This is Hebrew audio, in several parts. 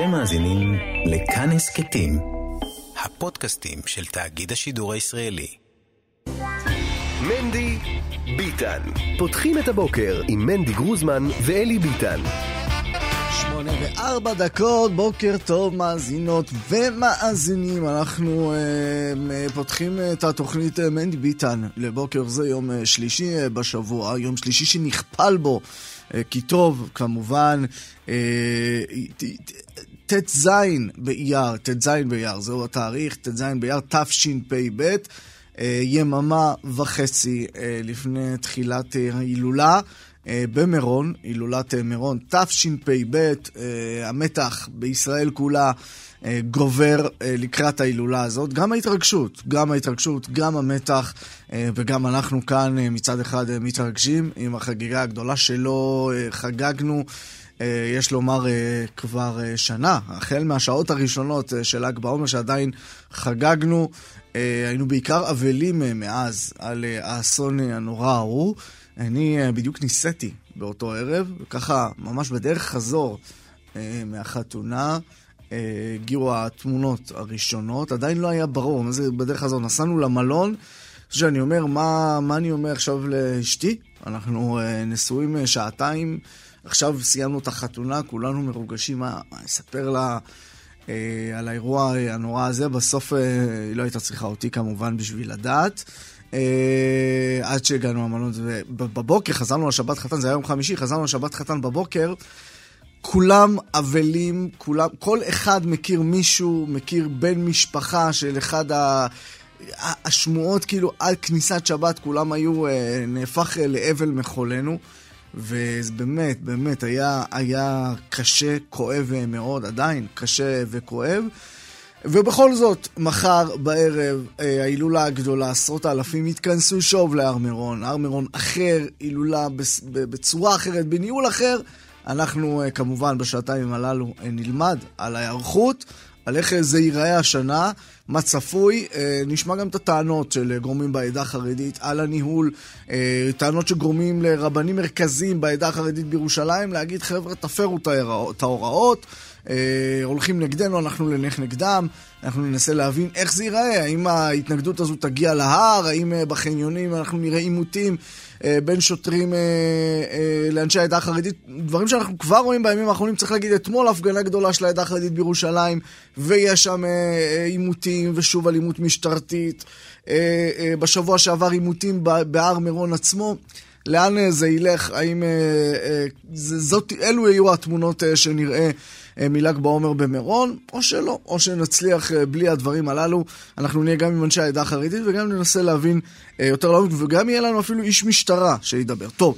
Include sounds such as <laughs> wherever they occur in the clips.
אתם מאזינים לכאן הסכתים, הפודקאסטים של תאגיד השידור הישראלי. מנדי ביטן. פותחים את הבוקר עם מנדי גרוזמן ואלי ביטן. שמונה וארבע דקות, בוקר טוב מאזינות ומאזינים. אנחנו אה, פותחים את התוכנית אה, מנדי ביטן לבוקר זה יום אה, שלישי אה, בשבוע, יום שלישי שנכפל בו אה, כי טוב, כמובן, אה, ט"ז באייר, ט"ז באייר, זהו התאריך, ט"ז באייר תשפ"ב, אה, יממה וחצי לפני תחילת ההילולה. במירון, הילולת מירון, תשפ"ב, המתח בישראל כולה גובר לקראת ההילולה הזאת. גם ההתרגשות, גם ההתרגשות, גם המתח, וגם אנחנו כאן מצד אחד מתרגשים עם החגיגה הגדולה שלא חגגנו. יש לומר כבר שנה, החל מהשעות הראשונות של ל"ג בעומר שעדיין חגגנו, היינו בעיקר אבלים מאז על האסון הנורא ההוא. אני בדיוק ניסיתי באותו ערב, וככה ממש בדרך חזור מהחתונה. הגיעו התמונות הראשונות, עדיין לא היה ברור מה זה בדרך הזו. נסענו למלון, שאני אומר, מה, מה אני אומר עכשיו לאשתי? אנחנו נשואים שעתיים, עכשיו סיימנו את החתונה, כולנו מרוגשים, מה, מה אספר לה אה, על האירוע הנורא הזה? בסוף אה, היא לא הייתה צריכה אותי כמובן בשביל לדעת. אה, עד שהגענו למלון, ובבוקר חזרנו לשבת חתן, זה היה יום חמישי, חזרנו לשבת חתן בבוקר. כולם אבלים, כולם, כל אחד מכיר מישהו, מכיר בן משפחה של אחד ה... השמועות כאילו על כניסת שבת כולם היו, אה, נהפך לאבל מחולנו ובאמת, באמת היה, היה קשה, כואב מאוד, עדיין קשה וכואב. ובכל זאת, מחר בערב, אה, ההילולה הגדולה, עשרות האלפים יתכנסו שוב להר מירון, הר מירון אחר, הילולה בצורה אחרת, בניהול אחר. אנחנו כמובן בשעתיים הללו נלמד על ההיערכות, על איך זה ייראה השנה, מה צפוי. נשמע גם את הטענות של גורמים בעדה החרדית על הניהול, טענות שגורמים לרבנים מרכזיים בעדה החרדית בירושלים להגיד חבר'ה תפרו את ההוראות. הולכים נגדנו, אנחנו נלך נגדם, אנחנו ננסה להבין איך זה ייראה, האם ההתנגדות הזו תגיע להר, האם בחניונים אנחנו נראה עימותים בין שוטרים לאנשי העדה החרדית, דברים שאנחנו כבר רואים בימים האחרונים, צריך להגיד, אתמול הפגנה גדולה של העדה החרדית בירושלים, ויש שם עימותים ושוב אלימות משטרתית, בשבוע שעבר עימותים בהר מירון עצמו. לאן זה ילך, האם זאת, אלו יהיו התמונות שנראה מל"ג בעומר במירון, או שלא, או שנצליח בלי הדברים הללו. אנחנו נהיה גם עם אנשי העדה החרדית וגם ננסה להבין יותר לעומק, וגם יהיה לנו אפילו איש משטרה שידבר. טוב,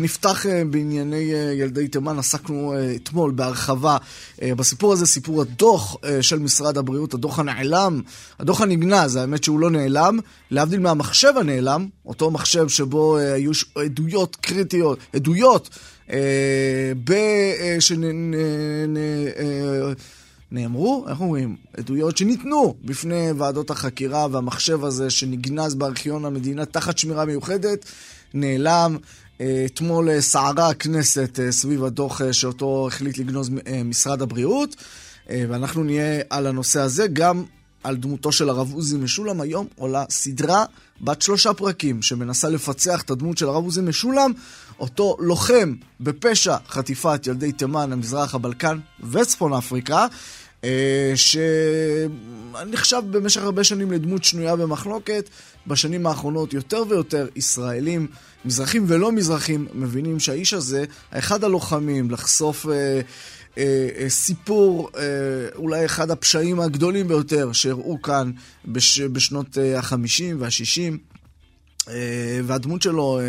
נפתח בענייני ילדי תימן, עסקנו אתמול בהרחבה בסיפור הזה, סיפור הדוח של משרד הבריאות, הדוח הנעלם, הדוח הנגנז, האמת שהוא לא נעלם, להבדיל מהמחשב הנעלם, אותו מחשב שבו היו עדויות קריטיות, עדויות שנאמרו, איך אומרים? עדויות שניתנו בפני ועדות החקירה, והמחשב הזה שנגנז בארכיון המדינה תחת שמירה מיוחדת, נעלם. אתמול סערה הכנסת סביב הדוח שאותו החליט לגנוז משרד הבריאות, ואנחנו נהיה על הנושא הזה, גם על דמותו של הרב עוזי משולם. היום עולה סדרה בת שלושה פרקים שמנסה לפצח את הדמות של הרב עוזי משולם, אותו לוחם בפשע חטיפת ילדי תימן, המזרח, הבלקן וצפון אפריקה. שנחשב במשך הרבה שנים לדמות שנויה במחלוקת. בשנים האחרונות יותר ויותר ישראלים, מזרחים ולא מזרחים, מבינים שהאיש הזה, אחד הלוחמים לחשוף אה, אה, אה, סיפור, אה, אולי אחד הפשעים הגדולים ביותר שהראו כאן בש, בשנות אה, ה-50 וה-60. והדמות שלו,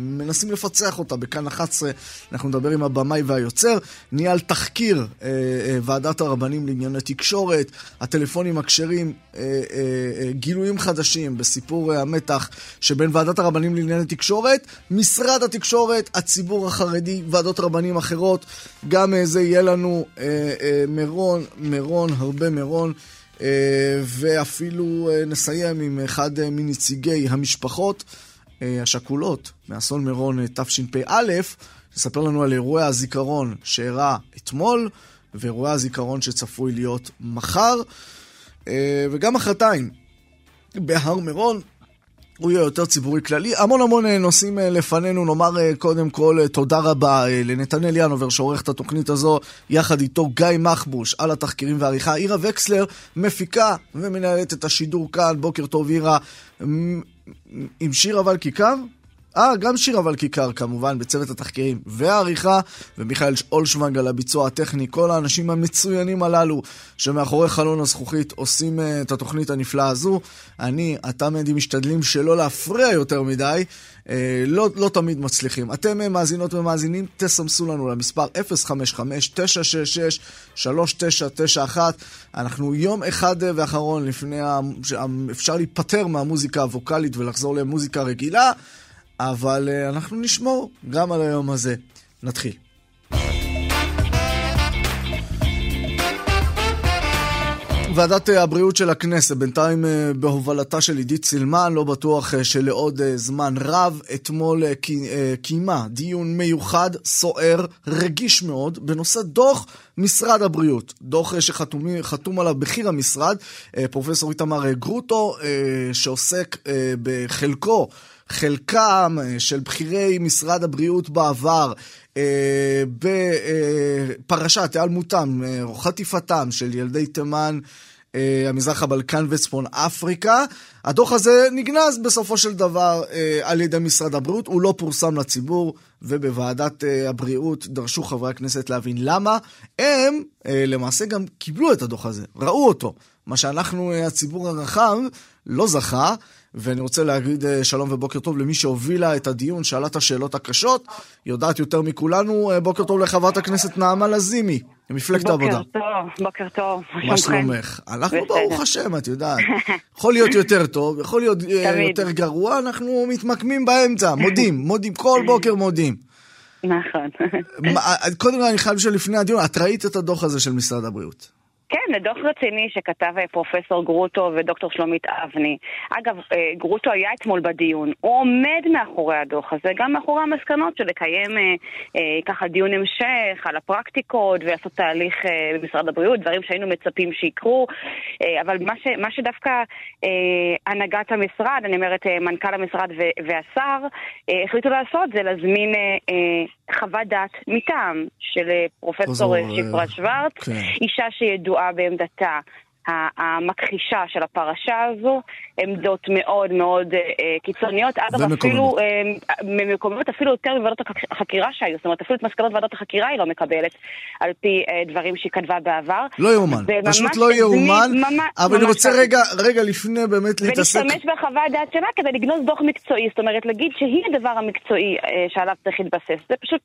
מנסים לפצח אותה בכאן 11, אנחנו נדבר עם הבמאי והיוצר. ניהל תחקיר ועדת הרבנים לענייני תקשורת, הטלפונים הכשרים, גילויים חדשים בסיפור המתח שבין ועדת הרבנים לענייני תקשורת, משרד התקשורת, הציבור החרדי, ועדות רבנים אחרות. גם זה יהיה לנו מירון, מירון, הרבה מירון. ואפילו נסיים עם אחד מנציגי המשפחות השכולות מאסון מירון תשפ"א, שספר לנו על אירועי הזיכרון שאירע אתמול, ואירועי הזיכרון שצפוי להיות מחר, וגם מחרתיים. בהר מירון, הוא יהיה יותר ציבורי כללי. המון המון אה, נושאים אה, לפנינו. נאמר אה, קודם כל תודה רבה לנתנאל ינובר שעורך את התוכנית הזו, יחד איתו גיא מחבוש על התחקירים והעריכה. עירה וקסלר מפיקה ומנהלת את השידור כאן. בוקר טוב עירה. עם שיר אבל כיכר? אה, גם שיר אבל כיכר כמובן, בצוות התחקירים והעריכה, ומיכאל אולשוונג על הביצוע הטכני, כל האנשים המצוינים הללו שמאחורי חלון הזכוכית עושים uh, את התוכנית הנפלאה הזו. אני, אתה מדי, משתדלים שלא להפריע יותר מדי, uh, לא, לא תמיד מצליחים. אתם uh, מאזינות ומאזינים, תסמסו לנו למספר 055-966-3991. אנחנו יום אחד ואחרון לפני, אפשר להיפטר מהמוזיקה הווקאלית ולחזור למוזיקה רגילה. אבל uh, אנחנו נשמור גם על היום הזה. נתחיל. ועדת אה, הבריאות של הכנסת, בינתיים אה, בהובלתה של עידית סילמן, לא בטוח שלעוד זמן רב, אתמול קיימה דיון מיוחד, סוער, רגיש מאוד, בנושא דוח משרד הבריאות. דוח שחתום עליו בכיר המשרד, פרופסור איתמר גרוטו, שעוסק בחלקו חלקם אה, של בכירי משרד הבריאות בעבר אה, בפרשת היעלמותם אה, או חטיפתם של ילדי תימן, המזרח הבלקן וצפון אפריקה. הדוח הזה נגנז בסופו של דבר על ידי משרד הבריאות, הוא לא פורסם לציבור, ובוועדת הבריאות דרשו חברי הכנסת להבין למה. הם למעשה גם קיבלו את הדוח הזה, ראו אותו. מה שאנחנו, הציבור הרחב, לא זכה. ואני רוצה להגיד אה, שלום ובוקר טוב למי שהובילה את הדיון, שאלה את השאלות הקשות, יודעת יותר מכולנו. אה, בוקר טוב לחברת הכנסת נעמה לזימי, ממפלגת העבודה. בוקר טוב, בוקר טוב. מה שלומך? אנחנו ברוך השם, את יודעת. יכול להיות יותר טוב, יכול להיות אה, יותר גרוע, אנחנו מתמקמים באמצע, מודים, מודים, כל בוקר מודים. נכון. קודם כל אני חייב לשאול לפני הדיון, את ראית את הדוח הזה של משרד הבריאות? כן, דוח רציני שכתב אה, פרופסור גרוטו ודוקטור שלומית אבני. אגב, אה, גרוטו היה אתמול בדיון, הוא עומד מאחורי הדוח הזה, גם מאחורי המסקנות של לקיים אה, אה, ככה דיון המשך על הפרקטיקות ולעשות תהליך אה, במשרד הבריאות, דברים שהיינו מצפים שיקרו, אה, אבל מה, ש, מה שדווקא אה, הנהגת המשרד, אני אומרת אה, מנכ"ל המשרד ו- והשר, אה, החליטו לעשות זה להזמין אה, אה, חוות דעת מטעם של אה, פרופסור שפרה שוורץ, כן. אישה שידועה ידועה בעמדתה המכחישה של הפרשה הזו, עמדות מאוד מאוד אה, קיצוניות, אגב אפילו, אה, ממקומות אפילו יותר מוועדות החקירה שהיו, זאת אומרת אפילו את מסקנות ועדות החקירה היא לא מקבלת, על פי אה, דברים שהיא כתבה בעבר. לא יאומן, פשוט לא יאומן, אבל אני רוצה רגע, רגע לפני באמת להתעסק... ולהשתמש בחוות דעת שלה כדי לגנוז דוח מקצועי, זאת אומרת להגיד שהיא הדבר המקצועי אה, שעליו צריך להתבסס, זה פשוט...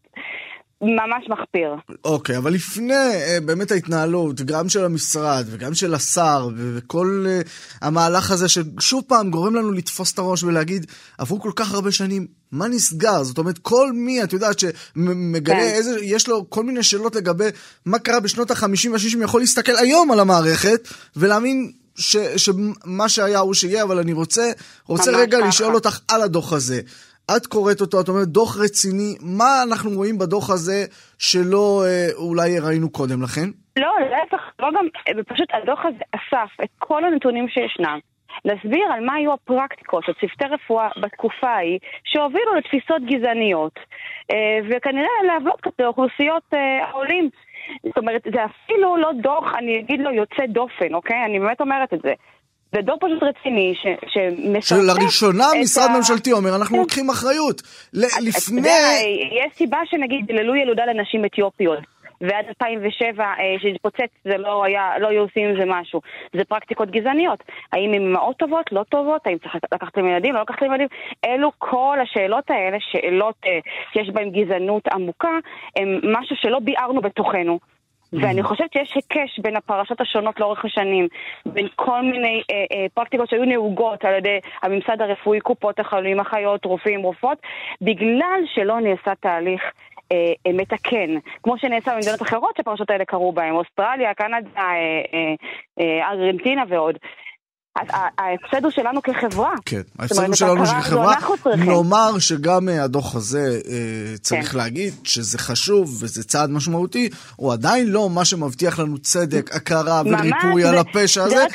ממש מחפיר. אוקיי, okay, אבל לפני uh, באמת ההתנהלות, גם של המשרד וגם של השר וכל uh, המהלך הזה ששוב פעם גורם לנו לתפוס את הראש ולהגיד, עברו כל כך הרבה שנים, מה נסגר? זאת אומרת, כל מי, את יודעת, שמגלה כן. איזה, יש לו כל מיני שאלות לגבי מה קרה בשנות ה-50 וה-60, יכול להסתכל היום על המערכת ולהאמין ש, שמה שהיה הוא שיהיה, אבל אני רוצה, רוצה רגע ככה. לשאול אותך על הדוח הזה. את קוראת אותו, את אומרת דוח רציני, מה אנחנו רואים בדוח הזה שלא אה, אולי ראינו קודם לכן? לא, להפך, לא גם, אה, פשוט הדוח הזה אסף את כל הנתונים שישנם. להסביר על מה היו הפרקטיקות של צוותי רפואה בתקופה ההיא שהובילו לתפיסות גזעניות אה, וכנראה להבלות כלפי אוכלוסיות העולים. זאת אומרת, זה אפילו לא דוח, אני אגיד לו, יוצא דופן, אוקיי? אני באמת אומרת את זה. זה דור פשוט רציני שמשתף שלראשונה משרד ה... ממשלתי אומר, אנחנו כן. לוקחים אחריות. לפני... יש סיבה שנגיד דיללו ילודה לנשים אתיופיות. ועד 2007 אה, שהתפוצץ זה לא היה, לא היו עושים עם זה משהו. זה פרקטיקות גזעניות. האם הן אמהות טובות, לא טובות, האם צריך לקחת להם ילדים, לא לקחת להם ילדים? אלו כל השאלות האלה, שאלות אה, שיש בהן גזענות עמוקה, הן משהו שלא ביארנו בתוכנו. ואני חושבת שיש היקש בין הפרשות השונות לאורך השנים, בין כל מיני אה, אה, פרקטיקות שהיו נהוגות על ידי הממסד הרפואי, קופות החולים, אחיות, רופאים, רופאות, בגלל שלא נעשה תהליך אה, אה, מתקן, כמו שנעשה במדינות אחרות שהפרשות האלה קרו בהן, אוסטרליה, קנדה, אה, ארגנטינה ועוד. ההפסד הוא שלנו כחברה. כן, ההפסד הוא שלנו כחברה. נאמר שגם אה, הדוח הזה, אה, צריך כן. להגיד שזה חשוב וזה צעד משמעותי, הוא עדיין לא מה שמבטיח לנו צדק, הכרה וריפוי על הפשע הזה.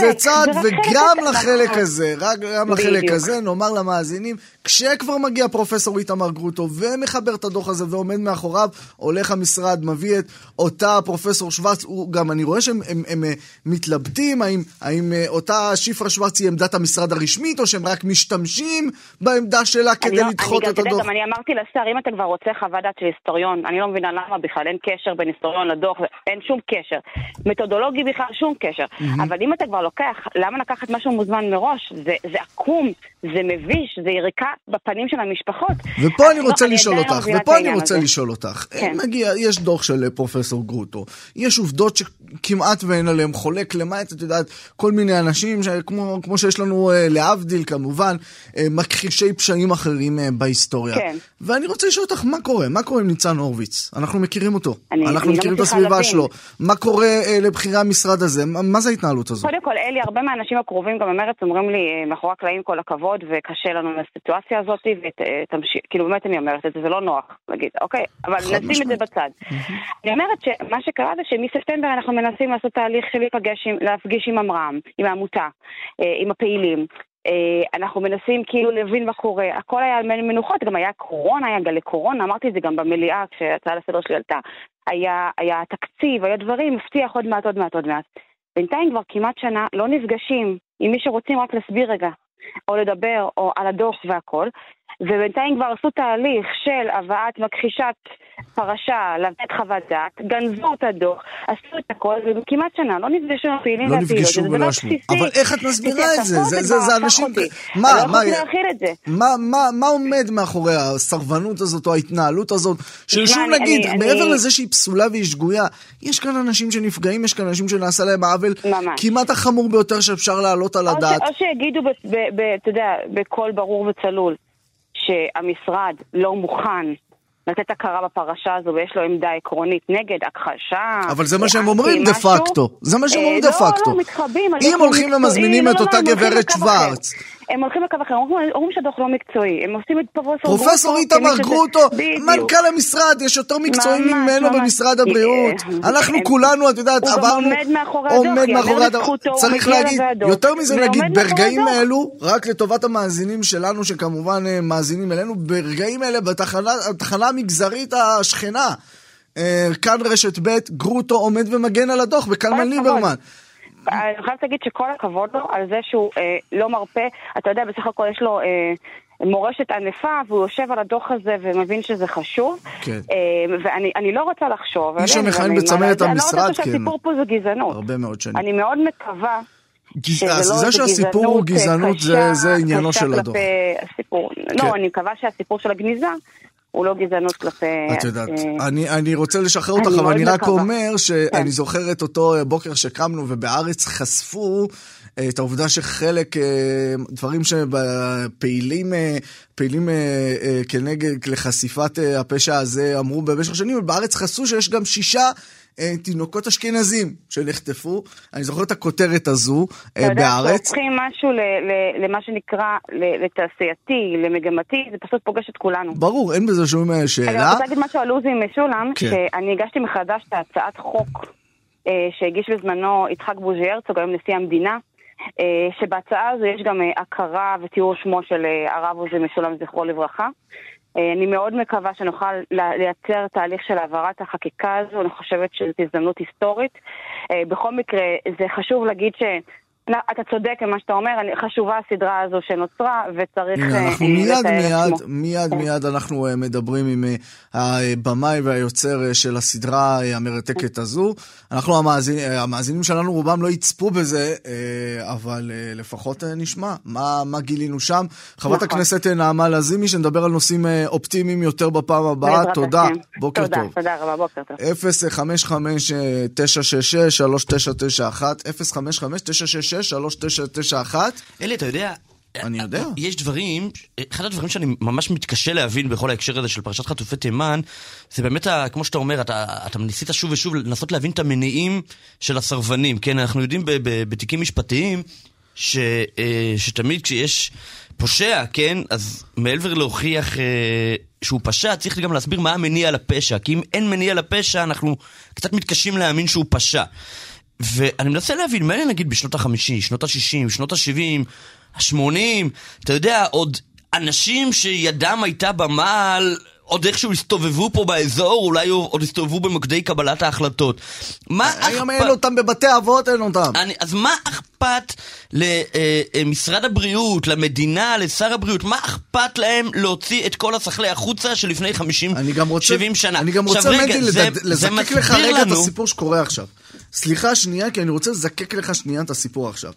זה צעד, וגם לחלק הזה, רק גם לחלק הזה, נאמר למאזינים, כשכבר מגיע פרופסור איתמר גרוטו ומחבר את הדוח הזה ועומד מאחוריו, הולך המשרד, מביא את אותה פרופסור שוורץ, גם אני רואה שהם הם, הם, הם מתלבטים האם, האם אותה שיפרה שוורץ היא עמדת המשרד הרשמית, או שהם רק משתמשים בעמדה שלה כדי לא, לדחות את הדוח? גם אני אמרתי לשר, אם אתה כבר רוצה חוות דעת של היסטוריון, אני לא מבינה למה בכלל, אין קשר בין היסטוריון לדוח, אין שום קשר. מתודולוגי בכלל, שום קשר. Mm-hmm. אבל אם אתה כבר לוקח, למה לקחת משהו מוזמן מראש? זה, זה עקום, זה מביש, זה יריקה בפנים של המשפחות. ופה אני רוצה לא, לשאול אותך, ופה אני רוצה הזה. לשאול אותך. כן. מגיע, יש דוח של פרופסור גרוטו, יש עובדות שכמעט ואין עליהן חולק, למעט, את יודעת, כל מיני אנשים אנשים, כמו, כמו שיש לנו אה, להבדיל כמובן, אה, מכחישי פשעים אחרים אה, בהיסטוריה. כן. ואני רוצה לשאול אותך, מה קורה? מה קורה עם ניצן הורוביץ? אנחנו מכירים אותו. אני, אנחנו אני לא מכירים לא את הסביבה. שלו. מה קורה לבכירי המשרד הזה? מה, מה זה ההתנהלות הזו? קודם כל, אלי, הרבה מהאנשים הקרובים גם במרץ אומרים לי, מאחורי הקלעים כל הכבוד, וקשה לנו מהסיטואציה הזאת, ותמשיך, כאילו באמת אני אומרת את זה, זה לא נוח להגיד, אוקיי, אבל נשים את זה בצד. אני אומרת שמה שקרה זה שמספטמבר אנחנו מנסים לעשות תהליך של להפגיש עם עמרם, עם העמותה. אה, עם הפעילים. אה, אנחנו מנסים כאילו להבין מה קורה, הכל היה על מנוחות, גם היה קורונה, היה גלי קורונה, אמרתי את זה גם במליאה כשההצעה לסדר שלי עלתה. היה, היה תקציב, היה דברים, מבטיח עוד מעט, עוד מעט, עוד מעט. בינתיים כבר כמעט שנה לא נפגשים עם מי שרוצים רק להסביר רגע, או לדבר, או על הדוח והכל, ובינתיים כבר עשו תהליך של הבאת מכחישת פרשה, לתת חוות דעת, גנבו את הדוח, עשו את הכל, וכמעט שנה לא נפגשו עם הפעילים לא נפגשו ולא ישבו. אבל איך את מסבירה את זה? זה אנשים... מה, מה, מה, מה עומד מאחורי הסרבנות הזאת או ההתנהלות הזאת? ששוב נגיד, מעבר לזה שהיא פסולה והיא שגויה, יש כאן אנשים שנפגעים, יש כאן אנשים שנעשה להם עוול כמעט החמור ביותר שאפשר להעלות על הדעת. או שיגידו, אתה יודע, בקול ברור וצלול. שהמשרד לא מוכן לתת הכרה בפרשה הזו ויש לו עמדה עקרונית נגד הכחשה. אבל זה מה שהם אומרים דה פקטו. זה מה שהם אומרים דה פקטו. לא, לא, מתחבאים. אם הולכים ומזמינים את אותה גברת שוורץ. הם הולכים לקו אחר, אומרים שהדוח לא מקצועי, הם עושים את פרופסור גרוטו. פרופסור איתמר גרוטו, מנכ"ל המשרד, יש יותר מקצועיים ממנו במשרד הבריאות. אנחנו כולנו, את יודעת, עברנו... הוא עומד מאחורי הדוח, צריך להגיד, יותר מזה נגיד, ברגעים האלו, רק לטובת המאזינים שלנו, שכמובן אה, מאזינים אלינו, ברגעים אלה, בתחנה המגזרית השכנה. אה, כאן רשת ב', גרוטו עומד ומגן על הדוח, וקלמן ליברמן. אני חייבת להגיד שכל הכבוד לו על זה שהוא אה, לא מרפה. אתה יודע, בסך הכל יש לו... אה, מורשת ענפה, והוא יושב על הדוח הזה ומבין שזה חשוב. כן. אה, ואני לא רוצה לחשוב... מי שמכהן בצמרת המשרד, כן. אני לא רוצה שהסיפור פה זה גזענות. הרבה מאוד שנים. אני מאוד מקווה... שזה לא זה שהסיפור הוא גזענות, זה, זה עניינו של הדוח. הסיפור. לא, כן. לא, אני מקווה שהסיפור של הגניזה הוא לא גזענות כלפי... את יודעת, אה, אני, אני רוצה לשחרר אותך, אבל אני רק אומר שאני כן. זוכר את אותו בוקר שקמנו ובארץ חשפו אה, את העובדה שחלק, אה, דברים שפעילים פעילים כנגד, לחשיפת הפשע הזה אמרו במשך שנים, בארץ חשפו שיש גם שישה אה, תינוקות אשכנזים שנחטפו. אני זוכר את הכותרת הזו אה, בארץ. אתה יודע, כשהופכים משהו למה שנקרא, לתעשייתי, למגמתי, זה פשוט פוגש את כולנו. ברור, אין בזה שום אה, שאלה. אני רוצה להגיד משהו על עוזי משולם, כן. שאני הגשתי מחדש את הצעת חוק שהגיש בזמנו יצחק בוז'י הרצוג, היום נשיא המדינה. שבהצעה הזו יש גם הכרה ותיאור שמו של הרב עוזי משולם, זכרו לברכה. אה, אני מאוד מקווה שנוכל לייצר תהליך של העברת החקיקה הזו, אני חושבת שזאת הזדמנות היסטורית. אה, בכל מקרה, זה חשוב להגיד ש... לא, אתה צודק במה שאתה אומר, חשובה הסדרה הזו שנוצרה, וצריך הנה, אה, אנחנו מיד מיד, מיד כן. מיד אנחנו אה, מדברים עם אה, הבמאי והיוצר של הסדרה המרתקת הזו. אנחנו המאזינים, המאזינים שלנו רובם לא יצפו בזה, אבל לפחות נשמע מה, מה גילינו שם. חברת נכון. הכנסת נעמה לזימי, שנדבר על נושאים אופטימיים יותר בפעם הבאה. תודה, בוקר תודה, טוב. תודה רבה, בוקר טוב. 055-966-3991, 055-966-3991. אלי, אתה יודע... אני יודע. יש דברים, אחד הדברים שאני ממש מתקשה להבין בכל ההקשר הזה של פרשת חטופי תימן, זה באמת, כמו שאתה אומר, אתה, אתה ניסית שוב ושוב לנסות להבין את המניעים של הסרבנים. כן, אנחנו יודעים בתיקים משפטיים ש, אה, שתמיד כשיש פושע, כן, אז מעבר להוכיח אה, שהוא פשע, צריך גם להסביר מה המניע לפשע. כי אם אין מניע לפשע, אנחנו קצת מתקשים להאמין שהוא פשע. ואני מנסה להבין, מה נגיד בשנות ה-50, שנות ה-60, שנות ה-70, ה-80, אתה יודע, עוד אנשים שידם הייתה במעל, עוד איכשהו הסתובבו פה באזור, אולי עוד הסתובבו במוקדי קבלת ההחלטות. מה אכפת... היום אין אותם בבתי אבות, אין אותם. אני, אז מה אכפת למשרד הבריאות, למדינה, לשר הבריאות, מה אכפת להם להוציא את כל השכלי החוצה שלפני 50, אני גם רוצה, 70 שנה? אני גם רוצה, זה לזקק לך רגע את לנו... הסיפור שקורה עכשיו. סליחה שנייה, כי אני רוצה לזקק לך שנייה את הסיפור עכשיו.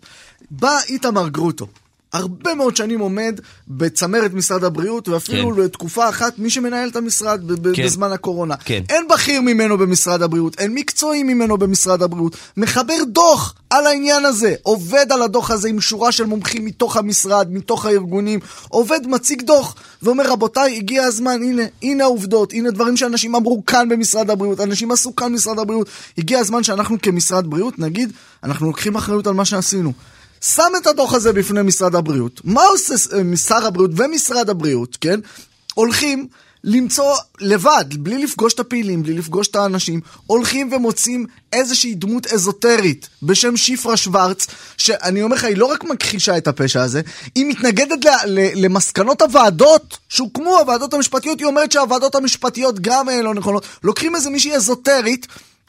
בא איתמר גרוטו. הרבה מאוד שנים עומד בצמרת משרד הבריאות, ואפילו כן. לתקופה אחת מי שמנהל את המשרד ב- כן. בזמן הקורונה. כן. אין בכיר ממנו במשרד הבריאות, אין מקצועי ממנו במשרד הבריאות. מחבר דוח על העניין הזה, עובד על הדוח הזה עם שורה של מומחים מתוך המשרד, מתוך הארגונים, עובד, מציג דוח, ואומר, רבותיי, הגיע הזמן, הנה, הנה העובדות, הנה דברים שאנשים אמרו כאן במשרד הבריאות, אנשים עשו כאן במשרד הבריאות. הגיע הזמן שאנחנו כמשרד בריאות נגיד, אנחנו לוקחים אחריות על מה שעשינו. שם את הדוח הזה בפני משרד הבריאות. מה עושה אה, שר הבריאות ומשרד הבריאות, כן? הולכים למצוא לבד, בלי לפגוש את הפעילים, בלי לפגוש את האנשים, הולכים ומוצאים איזושהי דמות אזוטרית בשם שפרה שוורץ, שאני אומר לך, היא לא רק מכחישה את הפשע הזה, היא מתנגדת ל- ל- למסקנות הוועדות שהוקמו, הוועדות המשפטיות, היא אומרת שהוועדות המשפטיות גם אה, לא נכונות. לוקחים איזה מישהי אזוטרית,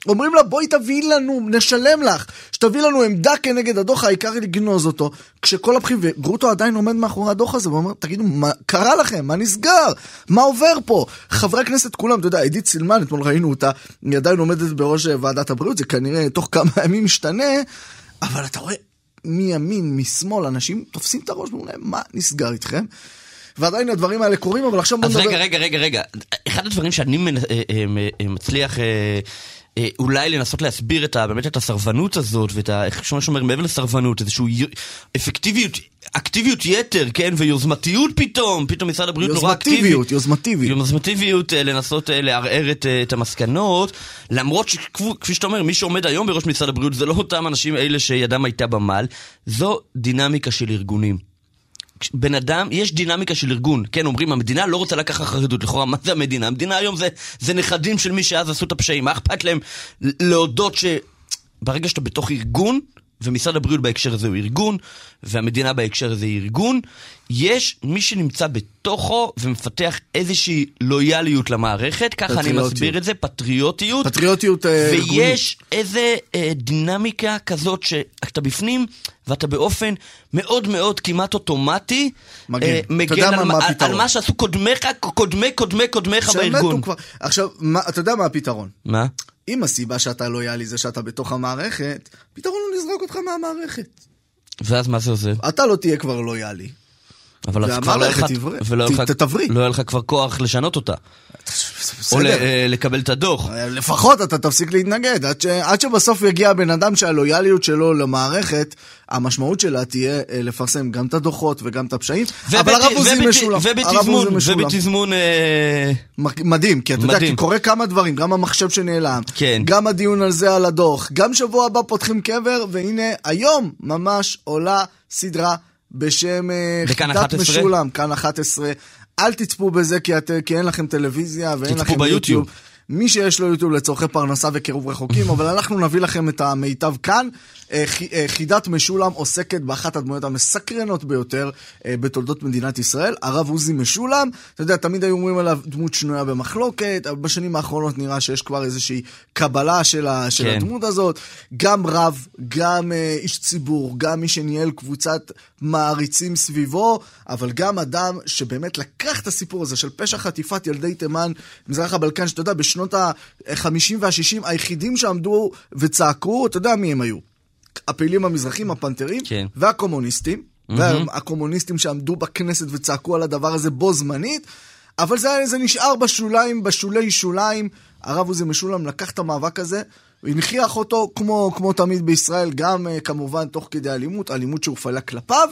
אומרים לה בואי תביאי לנו, נשלם לך, שתביא לנו עמדה כנגד הדוח, העיקר לגנוז אותו. כשכל הבחירים, וגרוטו עדיין עומד מאחורי הדוח הזה ואומר, תגידו, מה קרה לכם? מה נסגר? מה עובר פה? חברי הכנסת כולם, אתה יודע, עידית סילמן, אתמול ראינו אותה, היא עדיין עומדת בראש אה, ועדת הבריאות, זה כנראה תוך כמה <laughs> ימים משתנה, אבל אתה רואה מימין, משמאל, אנשים תופסים את הראש ואומרים מה נסגר איתכם? ועדיין הדברים האלה קורים, אבל עכשיו בוא אז נדבר... רגע, רגע, רגע, רגע. אחד הדברים שאני אה, אה, מצליח אולי לנסות להסביר את ה, באמת את הסרבנות הזאת, ואת ה... איך שומע שאומר, מעבר לסרבנות, איזושהי י- אפקטיביות, אקטיביות יתר, כן, ויוזמתיות פתאום, פתאום משרד הבריאות נורא אקטיבי. יוזמטיביות, יוזמטיביות. יוזמטיביות אה, לנסות אה, לערער את, אה, את המסקנות, למרות שכפי שאתה אומר, מי שעומד היום בראש משרד הבריאות זה לא אותם אנשים אלה שידם הייתה במעל, זו דינמיקה של ארגונים. בן אדם, יש דינמיקה של ארגון. כן, אומרים, המדינה לא רוצה לקחת אחריות. לכאורה, מה זה המדינה? המדינה היום זה, זה נכדים של מי שאז עשו את הפשעים. מה אכפת להם להודות שברגע שאתה בתוך ארגון, ומשרד הבריאות בהקשר הזה הוא ארגון, והמדינה בהקשר הזה היא ארגון, יש מי שנמצא בתוכו ומפתח איזושהי לויאליות למערכת, ככה אני. מסביר את זה, פטריוטיות. פטריוטיות אה, ארגונית. ויש איזה אה, דינמיקה כזאת שאתה בפנים, ואתה באופן מאוד מאוד כמעט אוטומטי, מגן. אה, אתה מגן יודע על, מה- מה, הפתרון. על מה שעשו קודמיך, קודמי קודמי קודמיך בארגון. כבר. עכשיו, מה, אתה יודע מה הפתרון? מה? אם הסיבה שאתה לויאלי זה שאתה בתוך המערכת, פתרון הוא לזרוק אותך מהמערכת. ואז מה זה עושה? אתה לא תהיה כבר לויאלי. אבל אז כבר לא לך. לא יהיה לך כבר כוח לשנות אותה. או. אה, לקבל את הדוח. לפחות אתה תפסיק להתנגד, עד, ש... עד שבסוף יגיע הבן אדם שהלויאליות שלו למערכת, המשמעות שלה תהיה אה, לפרסם גם את הדוחות וגם את הפשעים, אבל ובת- הרב עוזי משולם. ובתזמון. ובתזמון... אה, מדהים, כי אתה יודע. כי קורה כמה דברים, גם המחשב שנעלם, כן. גם הדיון על זה על הדוח, גם שבוע הבא פותחים קבר, והנה היום ממש עולה סדרה בשם אה, 11? משולם, כאן 11. אל תצפו בזה כי, את, כי אין לכם טלוויזיה ואין לכם ביוטיוב. יוטיוב. מי שיש לו יוטיוב לצורכי פרנסה וקירוב רחוקים, <laughs> אבל אנחנו נביא לכם את המיטב כאן. אה, אה, חידת משולם עוסקת באחת הדמויות המסקרנות ביותר אה, בתולדות מדינת ישראל, הרב עוזי משולם. אתה יודע, תמיד היו אומרים עליו דמות שנויה במחלוקת, אבל בשנים האחרונות נראה שיש כבר איזושהי קבלה של, ה, של כן. הדמות הזאת. גם רב, גם אה, איש ציבור, גם מי שניהל קבוצת מעריצים סביבו, אבל גם אדם שבאמת לקח את הסיפור הזה של פשע חטיפת ילדי תימן, מזרח הבלקן, שאתה יודע, בשנות ה-50 וה-60, היחידים שעמדו וצעקו, אתה יודע מי הם היו. הפעילים המזרחים, הפנתרים, כן. והקומוניסטים, והקומוניסטים שעמדו בכנסת וצעקו על הדבר הזה בו זמנית, אבל זה, זה נשאר בשוליים, בשולי שוליים. הרב עוזי משולם לקח את המאבק הזה הנכיח אותו, כמו, כמו תמיד בישראל, גם uh, כמובן תוך כדי אלימות, אלימות שהופעלה כלפיו,